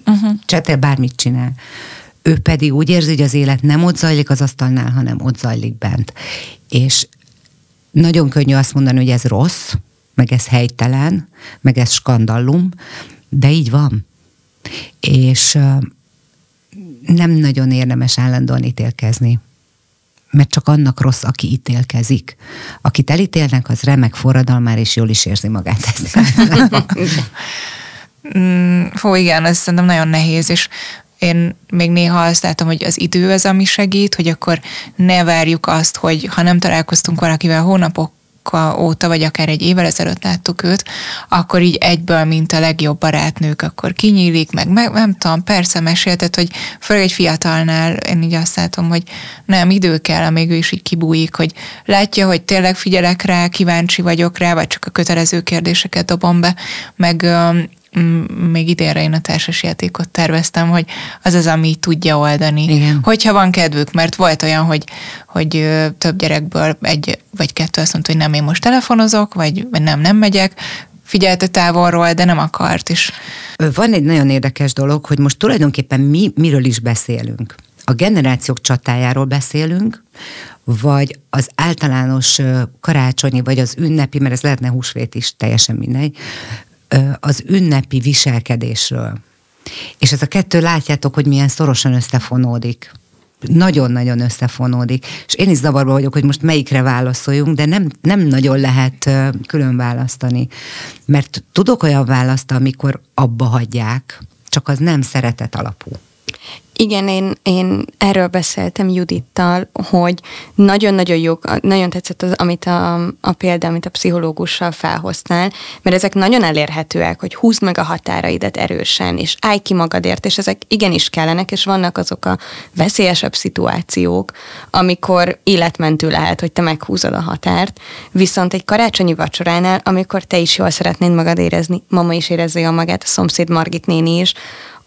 uh-huh. csetel, bármit csinál. Ő pedig úgy érzi, hogy az élet nem ott zajlik az asztalnál, hanem ott zajlik bent. És nagyon könnyű azt mondani, hogy ez rossz, meg ez helytelen, meg ez skandallum, de így van. És nem nagyon érdemes állandóan ítélkezni. Mert csak annak rossz, aki ítélkezik. Akit elítélnek, az remek forradalmár, és jól is érzi magát. mm, hó, igen, ez szerintem nagyon nehéz, és én még néha azt látom, hogy az idő az, ami segít, hogy akkor ne várjuk azt, hogy ha nem találkoztunk valakivel hónapok óta, vagy akár egy évvel ezelőtt láttuk őt, akkor így egyből, mint a legjobb barátnők, akkor kinyílik, meg, meg nem tudom, persze meséltet, hogy főleg egy fiatalnál én így azt látom, hogy nem, idő kell, amíg ő is így kibújik, hogy látja, hogy tényleg figyelek rá, kíváncsi vagyok rá, vagy csak a kötelező kérdéseket dobom be, meg még idénre én a társasjátékot terveztem, hogy az az, ami tudja oldani. Igen. Hogyha van kedvük, mert volt olyan, hogy, hogy több gyerekből egy vagy kettő azt mondta, hogy nem, én most telefonozok, vagy, vagy nem, nem megyek, figyelte távolról, de nem akart is. Van egy nagyon érdekes dolog, hogy most tulajdonképpen mi miről is beszélünk. A generációk csatájáról beszélünk, vagy az általános karácsonyi, vagy az ünnepi, mert ez lehetne húsvét is, teljesen mindegy, az ünnepi viselkedésről. És ez a kettő látjátok, hogy milyen szorosan összefonódik. Nagyon-nagyon összefonódik. És én is zavarba vagyok, hogy most melyikre válaszoljunk, de nem, nem nagyon lehet külön választani. Mert tudok olyan választ, amikor abba hagyják, csak az nem szeretet alapú. Igen, én, én erről beszéltem Judittal, hogy nagyon-nagyon jó, nagyon tetszett az, amit a, a példa, amit a pszichológussal felhoztál, mert ezek nagyon elérhetőek, hogy húzd meg a határaidat erősen, és állj ki magadért, és ezek igenis kellenek, és vannak azok a veszélyesebb szituációk, amikor életmentő lehet, hogy te meghúzod a határt, viszont egy karácsonyi vacsoránál, amikor te is jól szeretnéd magad érezni, mama is érezi a magát, a szomszéd Margit néni is,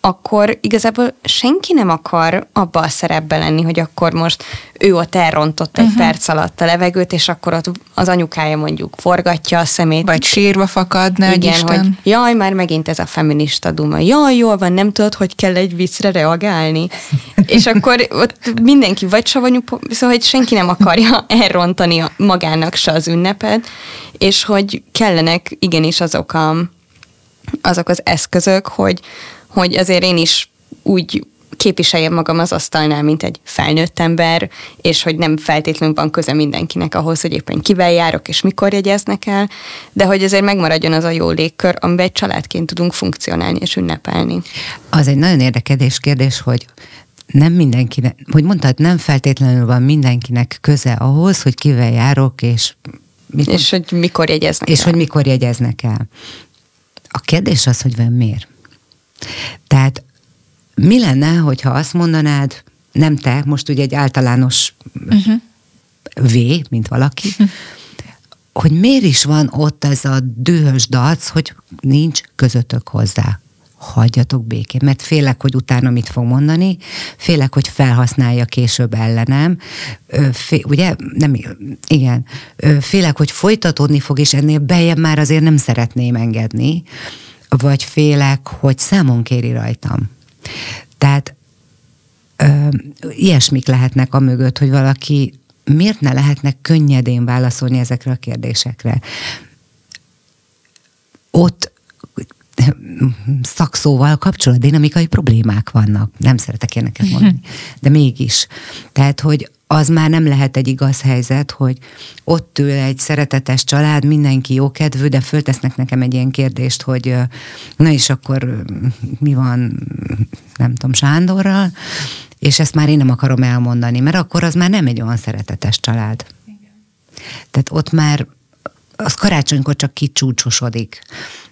akkor igazából senki nem akar abba a szerepbe lenni, hogy akkor most ő ott elrontott egy uh-huh. perc alatt a levegőt, és akkor ott az anyukája mondjuk forgatja a szemét. Vagy sírva fakad, ne Igen, Isten. hogy jaj, már megint ez a feminista duma. Jaj, jól van, nem tudod, hogy kell egy viccre reagálni. és akkor ott mindenki vagy savanyú, szóval hogy senki nem akarja elrontani magának se az ünnepet, és hogy kellenek igenis azok a azok az eszközök, hogy, hogy azért én is úgy képviseljem magam az asztalnál, mint egy felnőtt ember, és hogy nem feltétlenül van köze mindenkinek ahhoz, hogy éppen kivel járok, és mikor jegyeznek el, de hogy azért megmaradjon az a jó légkör, amiben egy családként tudunk funkcionálni és ünnepelni. Az egy nagyon érdekes kérdés, hogy nem mindenkinek, hogy mondtad, nem feltétlenül van mindenkinek köze ahhoz, hogy kivel járok, és mikor, és hogy mikor jegyeznek és el. hogy mikor jegyeznek el. A kérdés az, hogy van miért. Tehát mi lenne, hogyha azt mondanád, nem te, most ugye egy általános uh-huh. V, mint valaki, hogy miért is van ott ez a dühös dac, hogy nincs közöttök hozzá. Hagyjatok békén, mert félek, hogy utána mit fog mondani, félek, hogy felhasználja később ellenem, Fé, ugye? Nem, igen. Félek, hogy folytatódni fog, és ennél bejebb már azért nem szeretném engedni vagy félek, hogy számon kéri rajtam. Tehát ö, ilyesmik lehetnek a mögött, hogy valaki miért ne lehetnek könnyedén válaszolni ezekre a kérdésekre. Ott szakszóval kapcsolatdinamikai problémák vannak. Nem szeretek ilyeneket mondani, de mégis. Tehát, hogy az már nem lehet egy igaz helyzet, hogy ott ül egy szeretetes család, mindenki jókedvű, de föltesznek nekem egy ilyen kérdést, hogy na és akkor mi van, nem tudom, Sándorral, és ezt már én nem akarom elmondani, mert akkor az már nem egy olyan szeretetes család. Igen. Tehát ott már az karácsonykor csak kicsúcsosodik.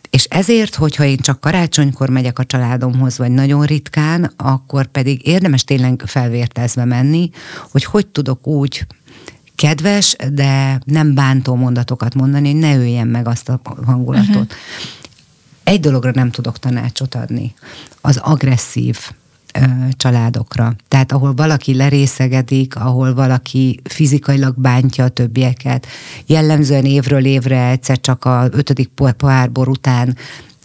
És ezért, hogyha én csak karácsonykor megyek a családomhoz, vagy nagyon ritkán, akkor pedig érdemes tényleg felvértezve menni, hogy hogy tudok úgy kedves, de nem bántó mondatokat mondani, hogy ne öljen meg azt a hangulatot. Uh-huh. Egy dologra nem tudok tanácsot adni, az agresszív családokra. Tehát ahol valaki lerészegedik, ahol valaki fizikailag bántja a többieket, jellemzően évről évre egyszer csak a ötödik pohárbor után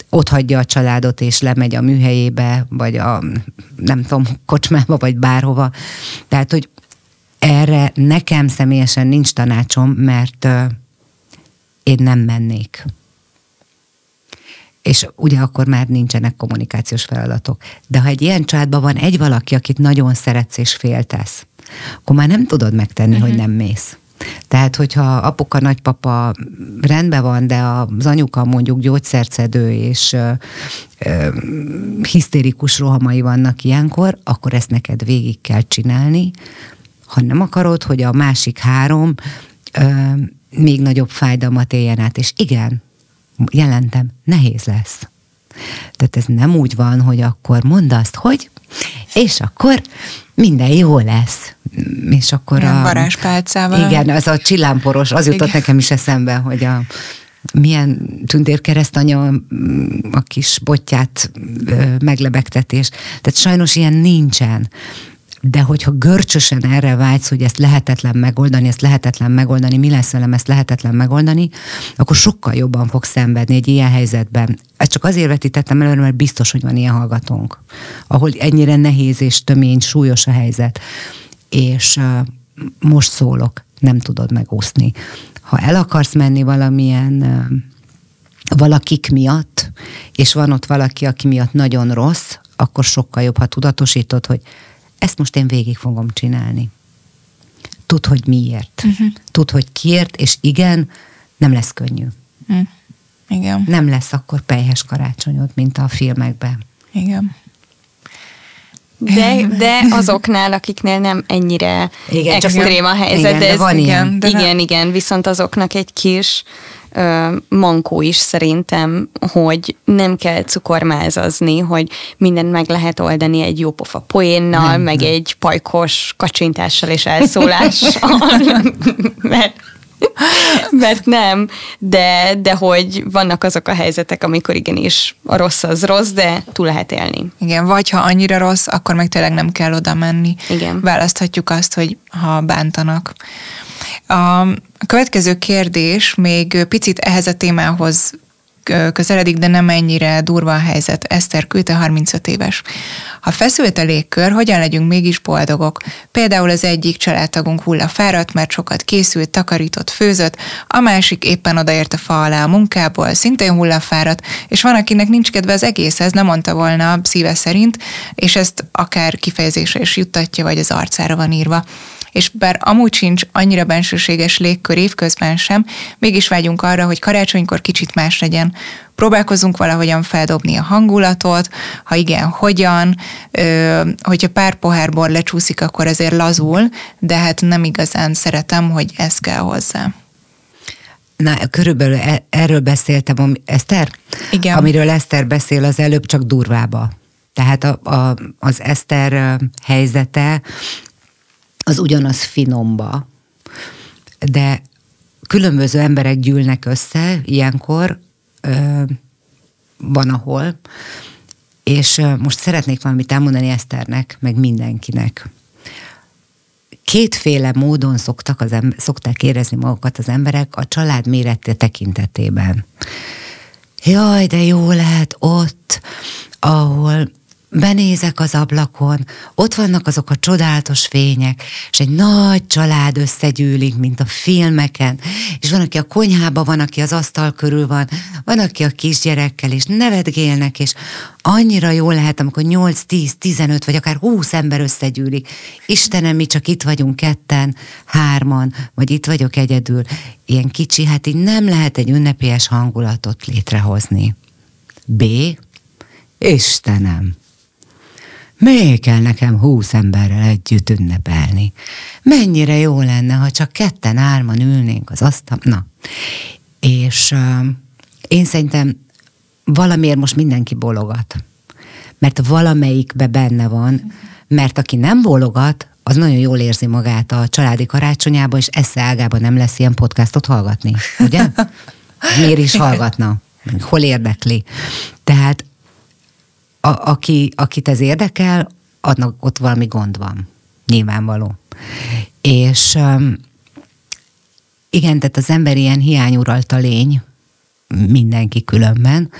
ott hagyja a családot, és lemegy a műhelyébe, vagy a nem tudom, kocsmába, vagy bárhova. Tehát, hogy erre nekem személyesen nincs tanácsom, mert én nem mennék és ugye akkor már nincsenek kommunikációs feladatok. De ha egy ilyen családban van egy valaki, akit nagyon szeretsz és féltesz, akkor már nem tudod megtenni, uh-huh. hogy mhm. nem mész. Tehát, hogyha apuka, nagypapa rendben van, de az anyuka mondjuk gyógyszercedő és ö, ö, hisztérikus rohamai vannak ilyenkor, akkor ezt neked végig kell csinálni. Ha nem akarod, hogy a másik három ö, még nagyobb fájdalmat éljen át. És igen, jelentem, nehéz lesz. Tehát ez nem úgy van, hogy akkor mondd azt, hogy, és akkor minden jó lesz. És akkor Ilyen a... Varázspálcával. Igen, az a csillámporos, az jutott igen. nekem is eszembe, hogy a milyen tündérkeresztanya a kis botját meglebegtetés. Tehát sajnos ilyen nincsen de hogyha görcsösen erre vágysz, hogy ezt lehetetlen megoldani, ezt lehetetlen megoldani, mi lesz velem, ezt lehetetlen megoldani, akkor sokkal jobban fog szenvedni egy ilyen helyzetben. Ezt csak azért vetítettem előre, mert biztos, hogy van ilyen hallgatónk, ahol ennyire nehéz és tömény, súlyos a helyzet. És uh, most szólok, nem tudod megúszni. Ha el akarsz menni valamilyen uh, valakik miatt, és van ott valaki, aki miatt nagyon rossz, akkor sokkal jobb, ha tudatosítod, hogy ezt most én végig fogom csinálni. Tud, hogy miért. Uh-huh. Tud, hogy kiért, és igen, nem lesz könnyű. Uh, igen. Nem lesz akkor pejhes karácsonyod, mint a filmekben. Igen. De, de azoknál, akiknél nem ennyire igen, extrém a helyzet. Igen, de ez, van ilyen. Igen, igen, igen, viszont azoknak egy kis mankó is szerintem, hogy nem kell cukormázazni, hogy mindent meg lehet oldani egy jó pofa poénnal, nem, meg nem. egy pajkos kacsintással és elszólással, mert mert nem, de, de hogy vannak azok a helyzetek, amikor igenis a rossz az rossz, de túl lehet élni. Igen, vagy ha annyira rossz, akkor meg tényleg nem kell oda menni. Igen. Választhatjuk azt, hogy ha bántanak. A következő kérdés még picit ehhez a témához közeledik, de nem ennyire durva a helyzet. Eszter küldte 35 éves. Ha feszült a légkör, hogyan legyünk mégis boldogok? Például az egyik családtagunk hulla fáradt, mert sokat készült, takarított, főzött, a másik éppen odaért a fa alá a munkából, szintén hulla fáradt, és van, akinek nincs kedve az egészhez, nem mondta volna szíve szerint, és ezt akár kifejezésre is juttatja, vagy az arcára van írva és bár amúgy sincs annyira bensőséges légkör évközben sem, mégis vágyunk arra, hogy karácsonykor kicsit más legyen. Próbálkozunk valahogyan feldobni a hangulatot, ha igen, hogyan, ö, hogyha pár pohár bor lecsúszik, akkor azért lazul, de hát nem igazán szeretem, hogy ez kell hozzá. Na, körülbelül e- erről beszéltem, Eszter? Igen. Amiről Eszter beszél az előbb, csak durvába. Tehát a, a, az Eszter helyzete az ugyanaz finomba. De különböző emberek gyűlnek össze ilyenkor, ö, van ahol, és most szeretnék valamit elmondani Eszternek, meg mindenkinek. Kétféle módon szoktak, az ember, szokták érezni magukat az emberek a család mérete tekintetében. Jaj, de jó lehet ott, ahol benézek az ablakon, ott vannak azok a csodálatos fények, és egy nagy család összegyűlik, mint a filmeken, és van, aki a konyhába van, aki az asztal körül van, van, aki a kisgyerekkel, és nevetgélnek, és annyira jó lehet, amikor 8, 10, 15 vagy akár 20 ember összegyűlik. Istenem, mi csak itt vagyunk ketten, hárman, vagy itt vagyok egyedül. Ilyen kicsi, hát így nem lehet egy ünnepélyes hangulatot létrehozni. B. Istenem! Miért kell nekem húsz emberrel együtt ünnepelni? Mennyire jó lenne, ha csak ketten, árman ülnénk az asztal. Na, és uh, én szerintem valamiért most mindenki bologat. Mert valamelyikbe benne van, mert aki nem bologat, az nagyon jól érzi magát a családi karácsonyába, és esze ágában nem lesz ilyen podcastot hallgatni, ugye? Miért is hallgatna? Hol érdekli? Tehát a, aki, akit ez érdekel, annak ott valami gond van. Nyilvánvaló. És igen, tehát az ember ilyen hiányuralta lény, mindenki különben,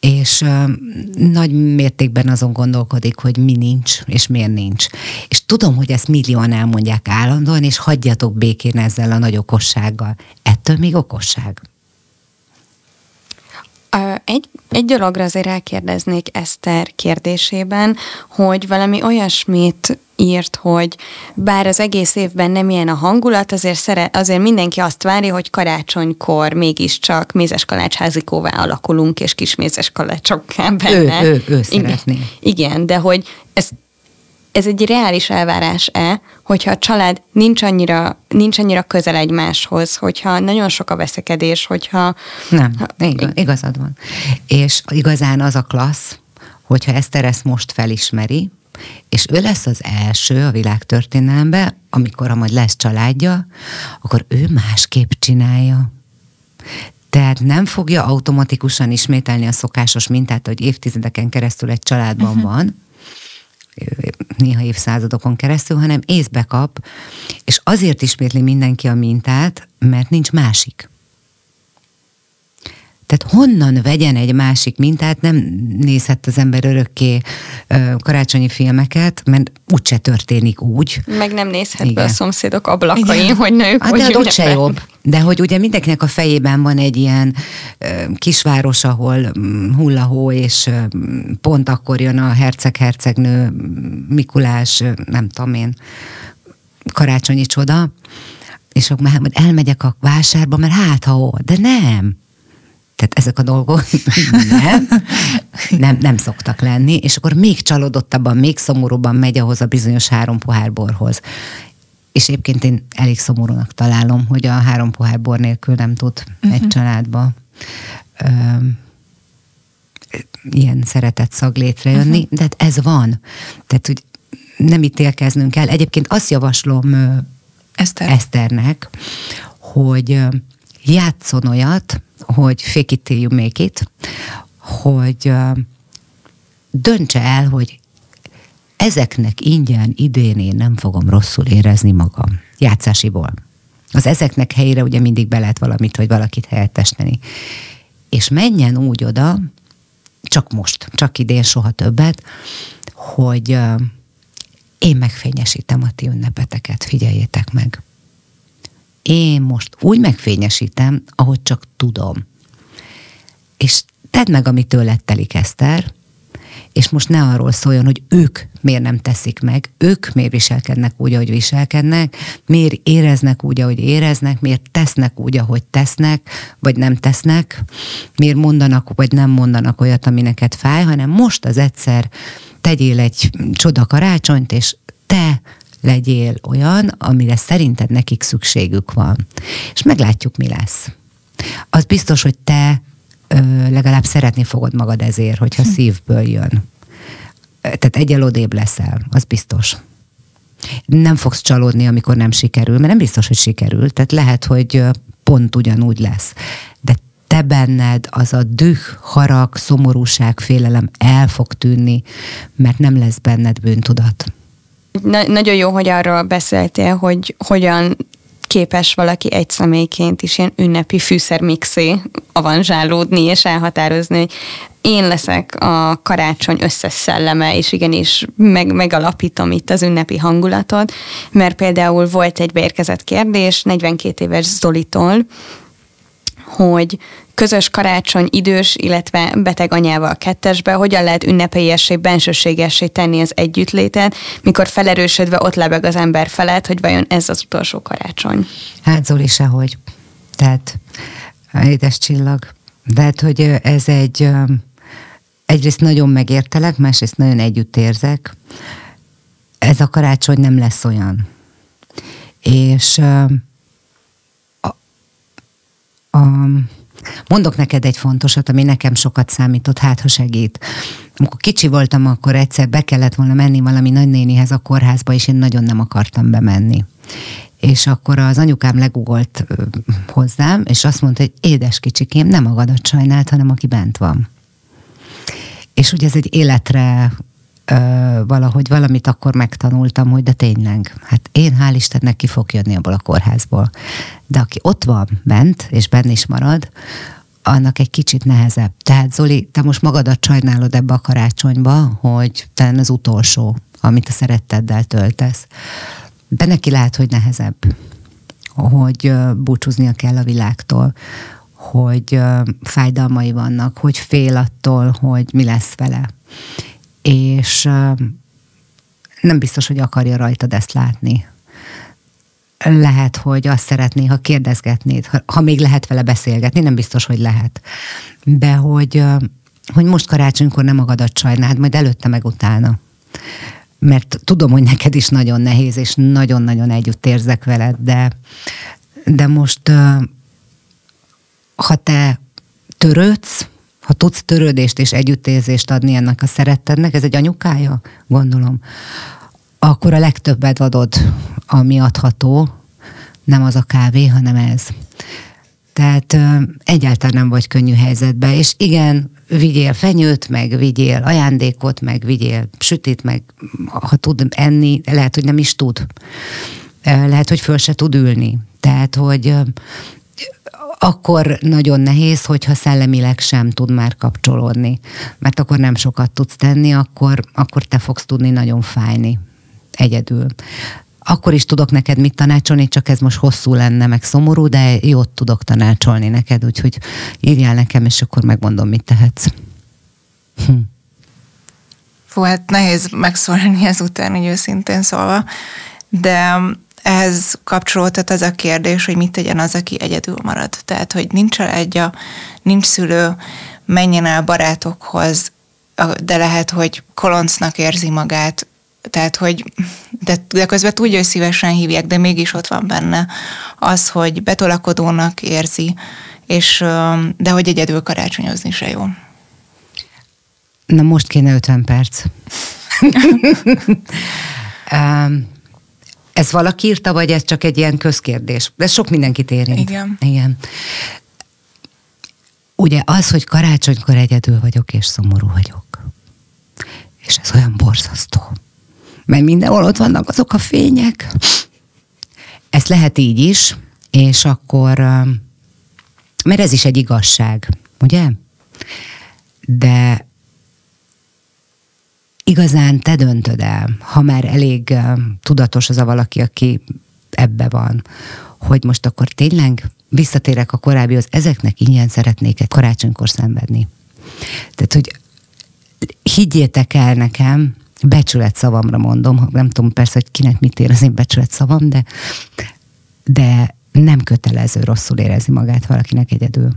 és nagy mértékben azon gondolkodik, hogy mi nincs, és miért nincs. És tudom, hogy ezt millióan elmondják állandóan, és hagyjatok békén ezzel a nagy okossággal. Ettől még okosság. Egy, egy dologra azért elkérdeznék Eszter kérdésében, hogy valami olyasmit írt, hogy bár az egész évben nem ilyen a hangulat, azért, szere, azért mindenki azt várja, hogy karácsonykor mégiscsak mézes kalácsházikóvá alakulunk, és kis mézes kalácsokká benne. Ő, ő, ő szeretné. Igen, igen, de hogy ez ez egy reális elvárás-e, hogyha a család nincs annyira, nincs annyira közel egymáshoz, hogyha nagyon sok a veszekedés, hogyha... Nem, ha, igaz, igazad van. És igazán az a klassz, hogyha ezt most felismeri, és ő lesz az első a világ történelemben, amikor majd lesz családja, akkor ő másképp csinálja. Tehát nem fogja automatikusan ismételni a szokásos mintát, hogy évtizedeken keresztül egy családban uh-huh. van, néha évszázadokon keresztül, hanem észbe kap, és azért ismétli mindenki a mintát, mert nincs másik. Tehát honnan vegyen egy másik mintát, nem nézhet az ember örökké karácsonyi filmeket, mert úgyse történik úgy. Meg nem nézhet Igen. be a szomszédok ablakain, Igen. hogy nők hát, hogy de ott se jobb. De hogy ugye mindenkinek a fejében van egy ilyen kisváros, ahol mm, hullahó, és pont akkor jön a herceg-hercegnő, Mikulás, nem tudom én, karácsonyi csoda, és akkor elmegyek a vásárba, mert hát ha de nem. Tehát ezek a dolgok nem, nem, nem szoktak lenni, és akkor még csalódottabban, még szomorúban megy ahhoz a bizonyos három pohár borhoz. És egyébként én elég szomorúnak találom, hogy a három pohár bor nélkül nem tud uh-huh. egy családba ö, ilyen szeretett szag létrejönni, uh-huh. de hát ez van. Tehát, hogy nem ítélkeznünk kell. Egyébként azt javaslom Eszter. Eszternek, hogy játszon olyat, hogy fake it till you make it, hogy döntse el, hogy ezeknek ingyen idén én nem fogom rosszul érezni magam. Játszásiból. Az ezeknek helyére ugye mindig be lehet valamit, vagy valakit helyettesíteni. És menjen úgy oda, csak most, csak idén, soha többet, hogy én megfényesítem a ti ünnepeteket, figyeljétek meg én most úgy megfényesítem, ahogy csak tudom. És tedd meg, amit tőled telik, Eszter, és most ne arról szóljon, hogy ők miért nem teszik meg, ők miért viselkednek úgy, ahogy viselkednek, miért éreznek úgy, ahogy éreznek, miért tesznek úgy, ahogy tesznek, vagy nem tesznek, miért mondanak, vagy nem mondanak olyat, ami neked fáj, hanem most az egyszer tegyél egy csoda karácsonyt, és te legyél olyan, amire szerinted nekik szükségük van. És meglátjuk, mi lesz. Az biztos, hogy te ö, legalább szeretni fogod magad ezért, hogyha hm. szívből jön. Tehát egyelodébb leszel, az biztos. Nem fogsz csalódni, amikor nem sikerül, mert nem biztos, hogy sikerül. Tehát lehet, hogy pont ugyanúgy lesz. De te benned az a düh, harag, szomorúság, félelem el fog tűnni, mert nem lesz benned bűntudat. Na- nagyon jó, hogy arról beszéltél, hogy hogyan képes valaki egy személyként is ilyen ünnepi fűszermixé avanzsálódni és elhatározni, hogy én leszek a karácsony összes szelleme, és igenis meg, megalapítom itt az ünnepi hangulatot, mert például volt egy beérkezett kérdés 42 éves Zolitól, hogy közös karácsony idős, illetve beteg anyával kettesbe, hogyan lehet ünnepélyessé, bensőségessé tenni az együttlétet, mikor felerősödve ott lebeg az ember felett, hogy vajon ez az utolsó karácsony. Hát Zoli sehogy. Tehát édes csillag. De hát, hogy ez egy egyrészt nagyon megértelek, másrészt nagyon együtt érzek. Ez a karácsony nem lesz olyan. És a, mondok neked egy fontosat, ami nekem sokat számított, hát ha segít. Amikor kicsi voltam, akkor egyszer be kellett volna menni valami nagynénihez a kórházba, és én nagyon nem akartam bemenni. És akkor az anyukám legugolt hozzám, és azt mondta, hogy édes kicsikém, nem magadat sajnált, hanem aki bent van. És ugye ez egy életre ö, valahogy valamit akkor megtanultam, hogy de tényleg, hát én hál' Istennek ki fog jönni abból a kórházból. De aki ott van bent, és benne is marad, annak egy kicsit nehezebb. Tehát Zoli, te most magadat sajnálod ebbe a karácsonyba, hogy te az utolsó, amit a szeretteddel töltesz. De neki lehet, hogy nehezebb, hogy búcsúznia kell a világtól, hogy fájdalmai vannak, hogy fél attól, hogy mi lesz vele. És nem biztos, hogy akarja rajtad ezt látni. Lehet, hogy azt szeretné, ha kérdezgetnéd, ha, még lehet vele beszélgetni, nem biztos, hogy lehet. De hogy, hogy most karácsonykor nem magadat sajnáld, majd előtte meg utána. Mert tudom, hogy neked is nagyon nehéz, és nagyon-nagyon együtt érzek veled, de, de most ha te törődsz, ha tudsz törődést és együttérzést adni ennek a szerettednek, ez egy anyukája, gondolom, akkor a legtöbbet adod, ami adható, nem az a kávé, hanem ez. Tehát ö, egyáltalán nem vagy könnyű helyzetbe, és igen, vigyél fenyőt, meg vigyél ajándékot, meg vigyél sütit, meg ha tud enni, lehet, hogy nem is tud. Lehet, hogy föl se tud ülni. Tehát, hogy akkor nagyon nehéz, hogyha szellemileg sem tud már kapcsolódni. Mert akkor nem sokat tudsz tenni, akkor, akkor te fogsz tudni nagyon fájni egyedül. Akkor is tudok neked mit tanácsolni, csak ez most hosszú lenne, meg szomorú, de jót tudok tanácsolni neked, úgyhogy írjál nekem, és akkor megmondom, mit tehetsz. Hm. Fú, hát nehéz megszólni ezután, hogy őszintén szólva, de ehhez kapcsolódhat az a kérdés, hogy mit tegyen az, aki egyedül marad. Tehát, hogy nincs a nincs szülő, menjen el barátokhoz, de lehet, hogy koloncnak érzi magát, tehát, hogy de, de közben tudja, hogy szívesen hívják, de mégis ott van benne az, hogy betolakodónak érzi, és de hogy egyedül karácsonyozni se jó. Na most kéne 50 perc. um, Ez valaki írta, vagy ez csak egy ilyen közkérdés? Ez sok mindenkit érint. Igen. Igen. Ugye az, hogy karácsonykor egyedül vagyok, és szomorú vagyok. És ez olyan borzasztó. Mert mindenhol ott vannak azok a fények. Ez lehet így is, és akkor, mert ez is egy igazság, ugye? De igazán te döntöd el, ha már elég tudatos az a valaki, aki ebbe van, hogy most akkor tényleg visszatérek a korábbihoz, ezeknek ingyen szeretnék egy karácsonykor szenvedni. Tehát, hogy higgyétek el nekem, becsület szavamra mondom, nem tudom persze, hogy kinek mit ér az én becsület szavam, de, de nem kötelező rosszul érezni magát valakinek egyedül.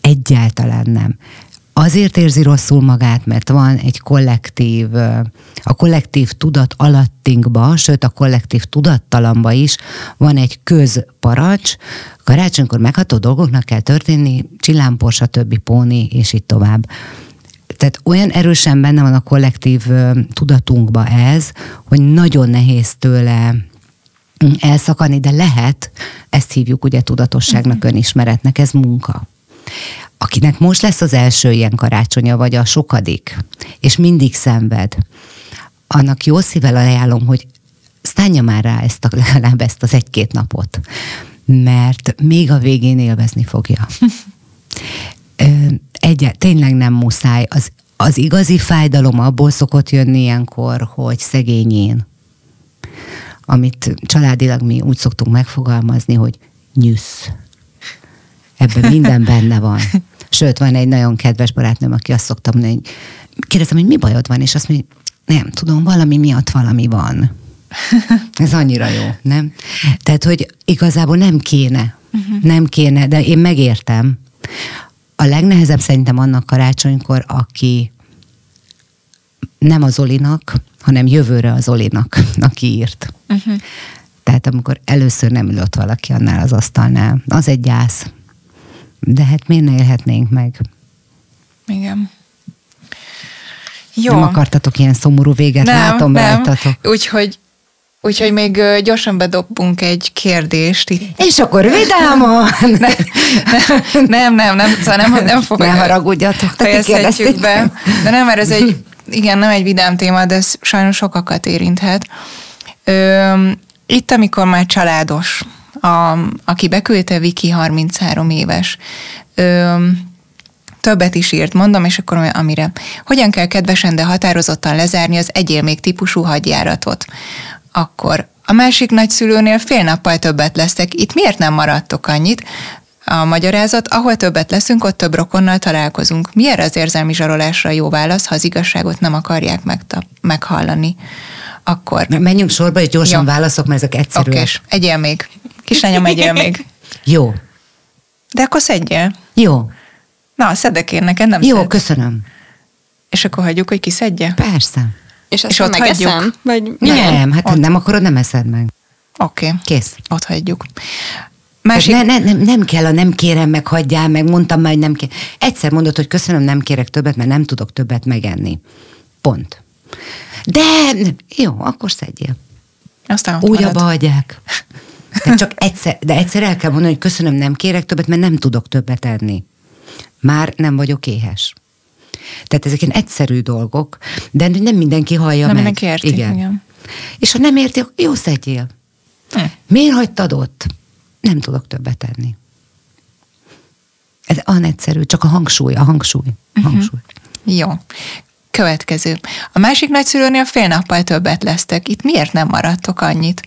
Egyáltalán nem azért érzi rosszul magát, mert van egy kollektív, a kollektív tudat alattinkba, sőt a kollektív tudattalamba is van egy közparacs, karácsonykor megható dolgoknak kell történni, csillámpor, stb. póni, és így tovább. Tehát olyan erősen benne van a kollektív tudatunkba ez, hogy nagyon nehéz tőle elszakadni, de lehet, ezt hívjuk ugye tudatosságnak, mhm. önismeretnek, ez munka akinek most lesz az első ilyen karácsonya, vagy a sokadik, és mindig szenved, annak jó szívvel ajánlom, hogy szánja már rá ezt a, legalább ezt az egy-két napot, mert még a végén élvezni fogja. Egy, tényleg nem muszáj. Az, az igazi fájdalom abból szokott jönni ilyenkor, hogy szegényén, amit családilag mi úgy szoktunk megfogalmazni, hogy nyüsz. Ebben minden benne van. Sőt, van egy nagyon kedves barátnőm, aki azt szoktam mondani, hogy kérdezem, hogy mi bajod van, és azt mondja, nem tudom, valami miatt valami van. Ez annyira jó, nem? Tehát, hogy igazából nem kéne, uh-huh. nem kéne, de én megértem. A legnehezebb szerintem annak karácsonykor, aki nem az Olinak, hanem jövőre az Olinak, aki írt. Uh-huh. Tehát amikor először nem ülött valaki annál az asztalnál, az egy gyász. De hát miért ne élhetnénk meg? Igen. Jó. Nem akartatok ilyen szomorú véget, nem, látom nem. rajtatok. Úgyhogy Úgyhogy még gyorsan bedobbunk egy kérdést itt. És akkor vidáman! nem, nem, nem, nem, szóval nem, nem fog. Ne haragudjatok, fejezhetjük be. De nem, mert ez egy, igen, nem egy vidám téma, de ez sajnos sokakat érinthet. Ö, itt, amikor már családos, a, aki beküldte Viki 33 éves, ö, többet is írt, mondom, és akkor amire. Hogyan kell kedvesen, de határozottan lezárni az egyél még típusú hadjáratot? Akkor a másik nagyszülőnél fél nappal többet lesztek, itt miért nem maradtok annyit? A magyarázat, ahol többet leszünk, ott több rokonnal találkozunk. Miért az érzelmi zsarolásra jó válasz, ha az igazságot nem akarják megta- meghallani? Akkor... Menjünk sorba, és gyorsan jó. válaszok, mert ezek egyszerűek. Oké, egyél még. Kislányom, egyél még. Jó. De akkor szedjél. Jó. Na, szedek én neked, nem Jó, szed. köszönöm. És akkor hagyjuk, hogy kiszedje? Persze. És, és ott hagyjuk? Vagy nem, hát ott. nem akarod, nem eszed meg. Oké. Okay. Kész. Ott hagyjuk. Másik... Ne, ne, nem, nem kell a nem kérem, meg hagyjál, meg mondtam már, hogy nem kér. Egyszer mondod, hogy köszönöm, nem kérek többet, mert nem tudok többet megenni. Pont. De, jó, akkor szedjél. Aztán Úgy abba hagyják. De csak egyszer, de egyszer el kell mondani, hogy köszönöm, nem kérek többet, mert nem tudok többet enni. Már nem vagyok éhes. Tehát ezek ilyen egyszerű dolgok, de nem mindenki hallja nem meg. mindenki érti, igen. igen. És ha nem érti, jó szedjél. Hm. Miért hagytad ott? Nem tudok többet tenni. Ez olyan egyszerű, csak a hangsúly, a hangsúly. A uh-huh. hangsúly. Jó. Következő. A másik nagyszülőnél fél nappal többet lesztek. Itt miért nem maradtok annyit?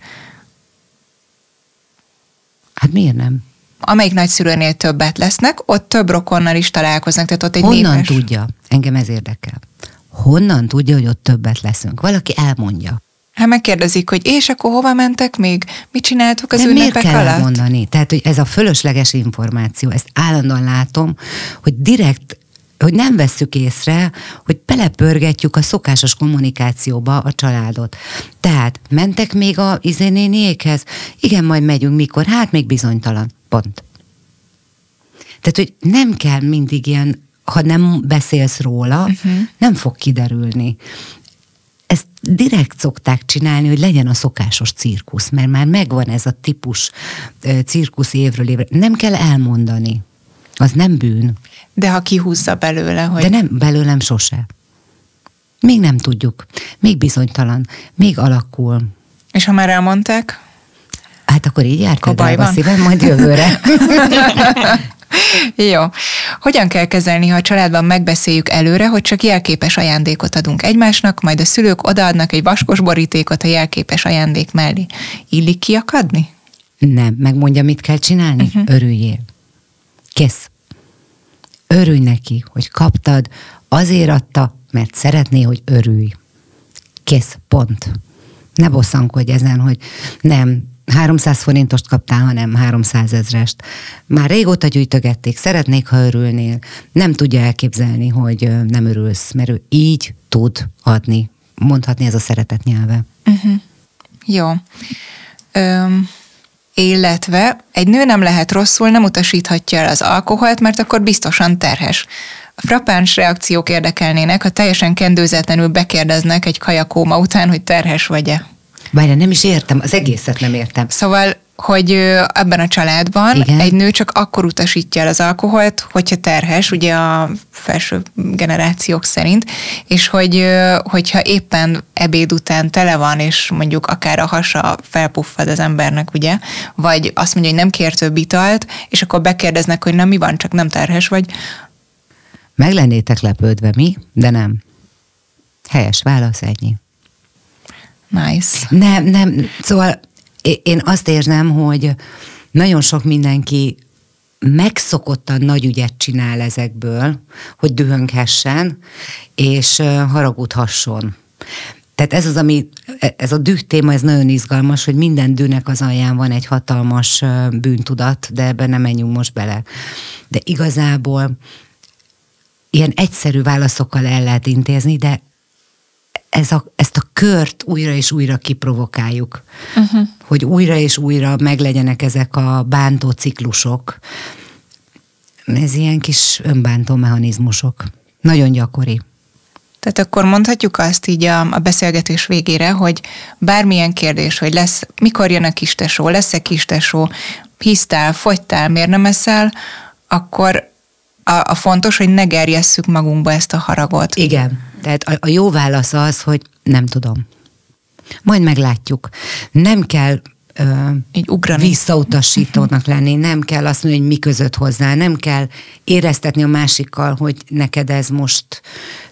Hát miért nem? amelyik nagyszülőnél többet lesznek, ott több rokonnal is találkoznak, tehát ott egy Honnan népes... tudja? Engem ez érdekel. Honnan tudja, hogy ott többet leszünk? Valaki elmondja. Hát megkérdezik, hogy és akkor hova mentek még? Mit csináltuk az De ünnepek miért kell alatt? elmondani? Tehát, hogy ez a fölösleges információ, ezt állandóan látom, hogy direkt hogy nem vesszük észre, hogy belepörgetjük a szokásos kommunikációba a családot. Tehát mentek még a izénéniékhez? Igen, majd megyünk, mikor? Hát még bizonytalan. Pont. Tehát, hogy nem kell mindig ilyen, ha nem beszélsz róla, uh-huh. nem fog kiderülni. Ezt direkt szokták csinálni, hogy legyen a szokásos cirkusz, mert már megvan ez a típus cirkusz évről évre. Nem kell elmondani. Az nem bűn. De ha kihúzza belőle, hogy... De nem, belőlem sose. Még nem tudjuk. Még bizonytalan. Még alakul. És ha már elmondták? Hát akkor így jártál a szívem, majd jövőre. Jó. Hogyan kell kezelni, ha a családban megbeszéljük előre, hogy csak jelképes ajándékot adunk egymásnak, majd a szülők odaadnak egy vaskos borítékot a jelképes ajándék mellé. Illik kiakadni? Nem. Megmondja, mit kell csinálni? Uh-huh. Örüljél. Kész. Örülj neki, hogy kaptad, azért adta, mert szeretné, hogy örülj. Kész. Pont. Ne bosszankodj ezen, hogy nem, 300 forintost kaptál, hanem 300 ezrest. Már régóta gyűjtögették, szeretnék, ha örülnél. Nem tudja elképzelni, hogy nem örülsz, mert ő így tud adni. Mondhatni ez a szeretet nyelve. Uh-huh. Jó. Öm, illetve egy nő nem lehet rosszul, nem utasíthatja el az alkoholt, mert akkor biztosan terhes. Frappáns reakciók érdekelnének, ha teljesen kendőzetlenül bekérdeznek egy kajakóma után, hogy terhes vagy-e. Várja, nem is értem, az egészet nem értem. Szóval hogy ebben a családban Igen. egy nő csak akkor utasítja el az alkoholt, hogyha terhes, ugye a felső generációk szerint, és hogy hogyha éppen ebéd után tele van, és mondjuk akár a hasa felpuffad az embernek, ugye, vagy azt mondja, hogy nem kér több italt, és akkor bekérdeznek, hogy na mi van, csak nem terhes vagy. Meg lennétek lepődve, mi? De nem. Helyes válasz, ennyi. Nice. Nem, nem, szóval én azt érzem, hogy nagyon sok mindenki megszokottan nagy ügyet csinál ezekből, hogy dühönghessen, és haragudhasson. Tehát ez az, ami, ez a düh téma, ez nagyon izgalmas, hogy minden dűnek az alján van egy hatalmas bűntudat, de ebben nem menjünk most bele. De igazából ilyen egyszerű válaszokkal el lehet intézni, de ez a, ezt a kört újra és újra kiprovokáljuk. Uh-huh. Hogy újra és újra meglegyenek ezek a bántó ciklusok. Ez ilyen kis önbántó mechanizmusok. Nagyon gyakori. Tehát akkor mondhatjuk azt így a, a beszélgetés végére, hogy bármilyen kérdés, hogy lesz, mikor jön a kistesó, lesz-e kistesó, hisztál, fogytál, miért nem eszel, akkor a, a fontos, hogy ne gerjesszük magunkba ezt a haragot. Igen. Tehát a, a jó válasz az, hogy nem tudom. Majd meglátjuk. Nem kell ö, Így ugrani. visszautasítónak lenni, nem kell azt mondani, hogy mi között hozzá, nem kell éreztetni a másikkal, hogy neked ez most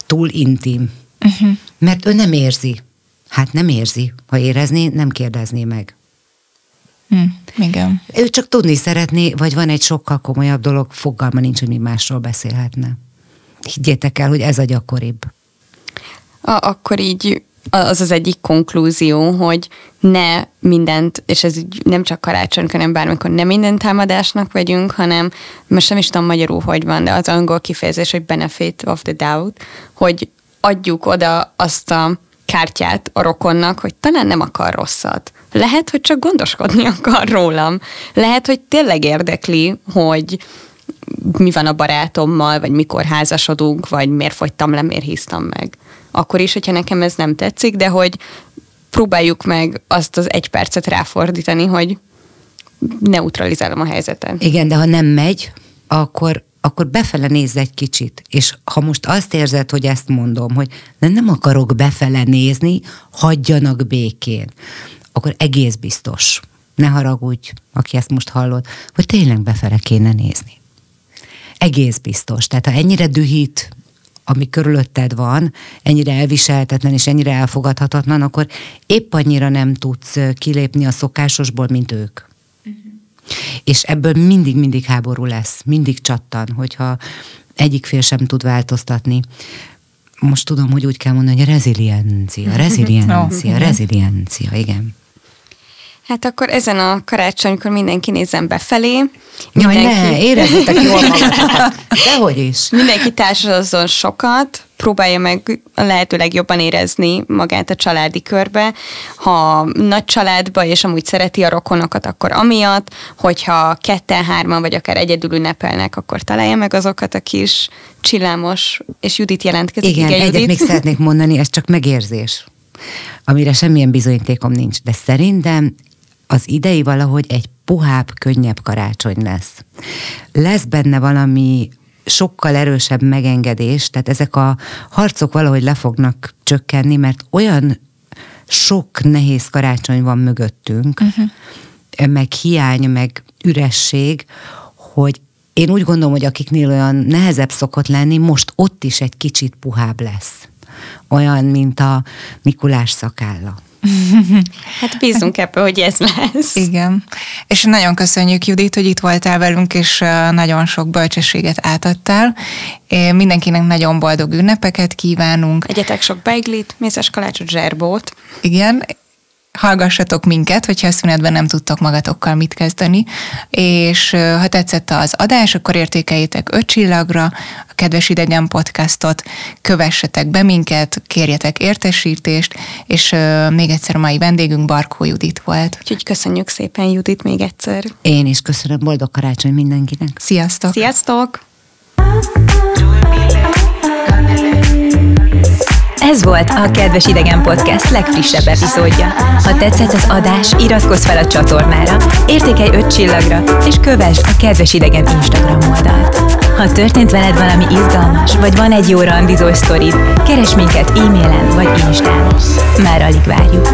túl intim. Uh-huh. Mert ő nem érzi. Hát nem érzi. Ha érezné, nem kérdezné meg. Hm, igen. Ő csak tudni szeretné, vagy van egy sokkal komolyabb dolog, fogalma nincs, hogy mi másról beszélhetne. Higgyétek el, hogy ez a gyakoribb. A, akkor így az az egyik konklúzió, hogy ne mindent, és ez így nem csak karácsony, hanem bármikor ne minden támadásnak vegyünk, hanem most nem is tudom magyarul, hogy van, de az angol kifejezés, hogy benefit of the doubt, hogy adjuk oda azt a kártyát a rokonnak, hogy talán nem akar rosszat. Lehet, hogy csak gondoskodni akar rólam. Lehet, hogy tényleg érdekli, hogy mi van a barátommal, vagy mikor házasodunk, vagy miért fogytam le, miért hisztam meg. Akkor is, hogyha nekem ez nem tetszik, de hogy próbáljuk meg azt az egy percet ráfordítani, hogy neutralizálom a helyzetet. Igen, de ha nem megy, akkor akkor befele nézz egy kicsit. És ha most azt érzed, hogy ezt mondom, hogy nem akarok befele nézni, hagyjanak békén, akkor egész biztos, ne haragudj, aki ezt most hallod, hogy tényleg befele kéne nézni. Egész biztos. Tehát ha ennyire dühít, ami körülötted van, ennyire elviselhetetlen és ennyire elfogadhatatlan, akkor épp annyira nem tudsz kilépni a szokásosból, mint ők. És ebből mindig-mindig háború lesz, mindig csattan, hogyha egyik fél sem tud változtatni. Most tudom, hogy úgy kell mondani, hogy reziliencia, reziliencia, reziliencia, igen. Hát akkor ezen a karácsonykor mindenki nézzen befelé. Mindenki... Jaj, ne, érezzétek jól magatokat. Dehogy is. Mindenki társadozzon sokat, próbálja meg a lehető legjobban érezni magát a családi körbe. Ha nagy családba, és amúgy szereti a rokonokat, akkor amiatt, hogyha ketten, hárman, vagy akár egyedül ünnepelnek, akkor találja meg azokat a kis csillámos, és Judit jelentkezik. Igen, Igen egyet Judit. még szeretnék mondani, ez csak megérzés amire semmilyen bizonyítékom nincs, de szerintem az idei valahogy egy puhább, könnyebb karácsony lesz. Lesz benne valami sokkal erősebb megengedés, tehát ezek a harcok valahogy le fognak csökkenni, mert olyan sok nehéz karácsony van mögöttünk, uh-huh. meg hiány, meg üresség, hogy én úgy gondolom, hogy akiknél olyan nehezebb szokott lenni, most ott is egy kicsit puhább lesz. Olyan, mint a Mikulás szakálla. Hát bízunk ebből, hogy ez lesz. Igen. És nagyon köszönjük, Judit, hogy itt voltál velünk, és nagyon sok bölcsességet átadtál. Mindenkinek nagyon boldog ünnepeket kívánunk. Egyetek sok beiglit, mézes kalácsot, zserbót. Igen, hallgassatok minket, hogyha szünetben nem tudtok magatokkal mit kezdeni, és ha tetszett az adás, akkor értékeljétek öt csillagra a Kedves Idegen podcastot, kövessetek be minket, kérjetek értesítést, és még egyszer a mai vendégünk Barkó Judit volt. Úgyhogy köszönjük szépen Judit még egyszer. Én is köszönöm, boldog karácsony mindenkinek. Sziasztok! Sziasztok! Ez volt a Kedves Idegen Podcast legfrissebb epizódja. Ha tetszett az adás, iratkozz fel a csatornára, értékelj 5 csillagra, és kövess a Kedves Idegen Instagram oldalt. Ha történt veled valami izgalmas, vagy van egy jó randizós sztorid, keres minket e-mailen vagy Instán. Már alig várjuk.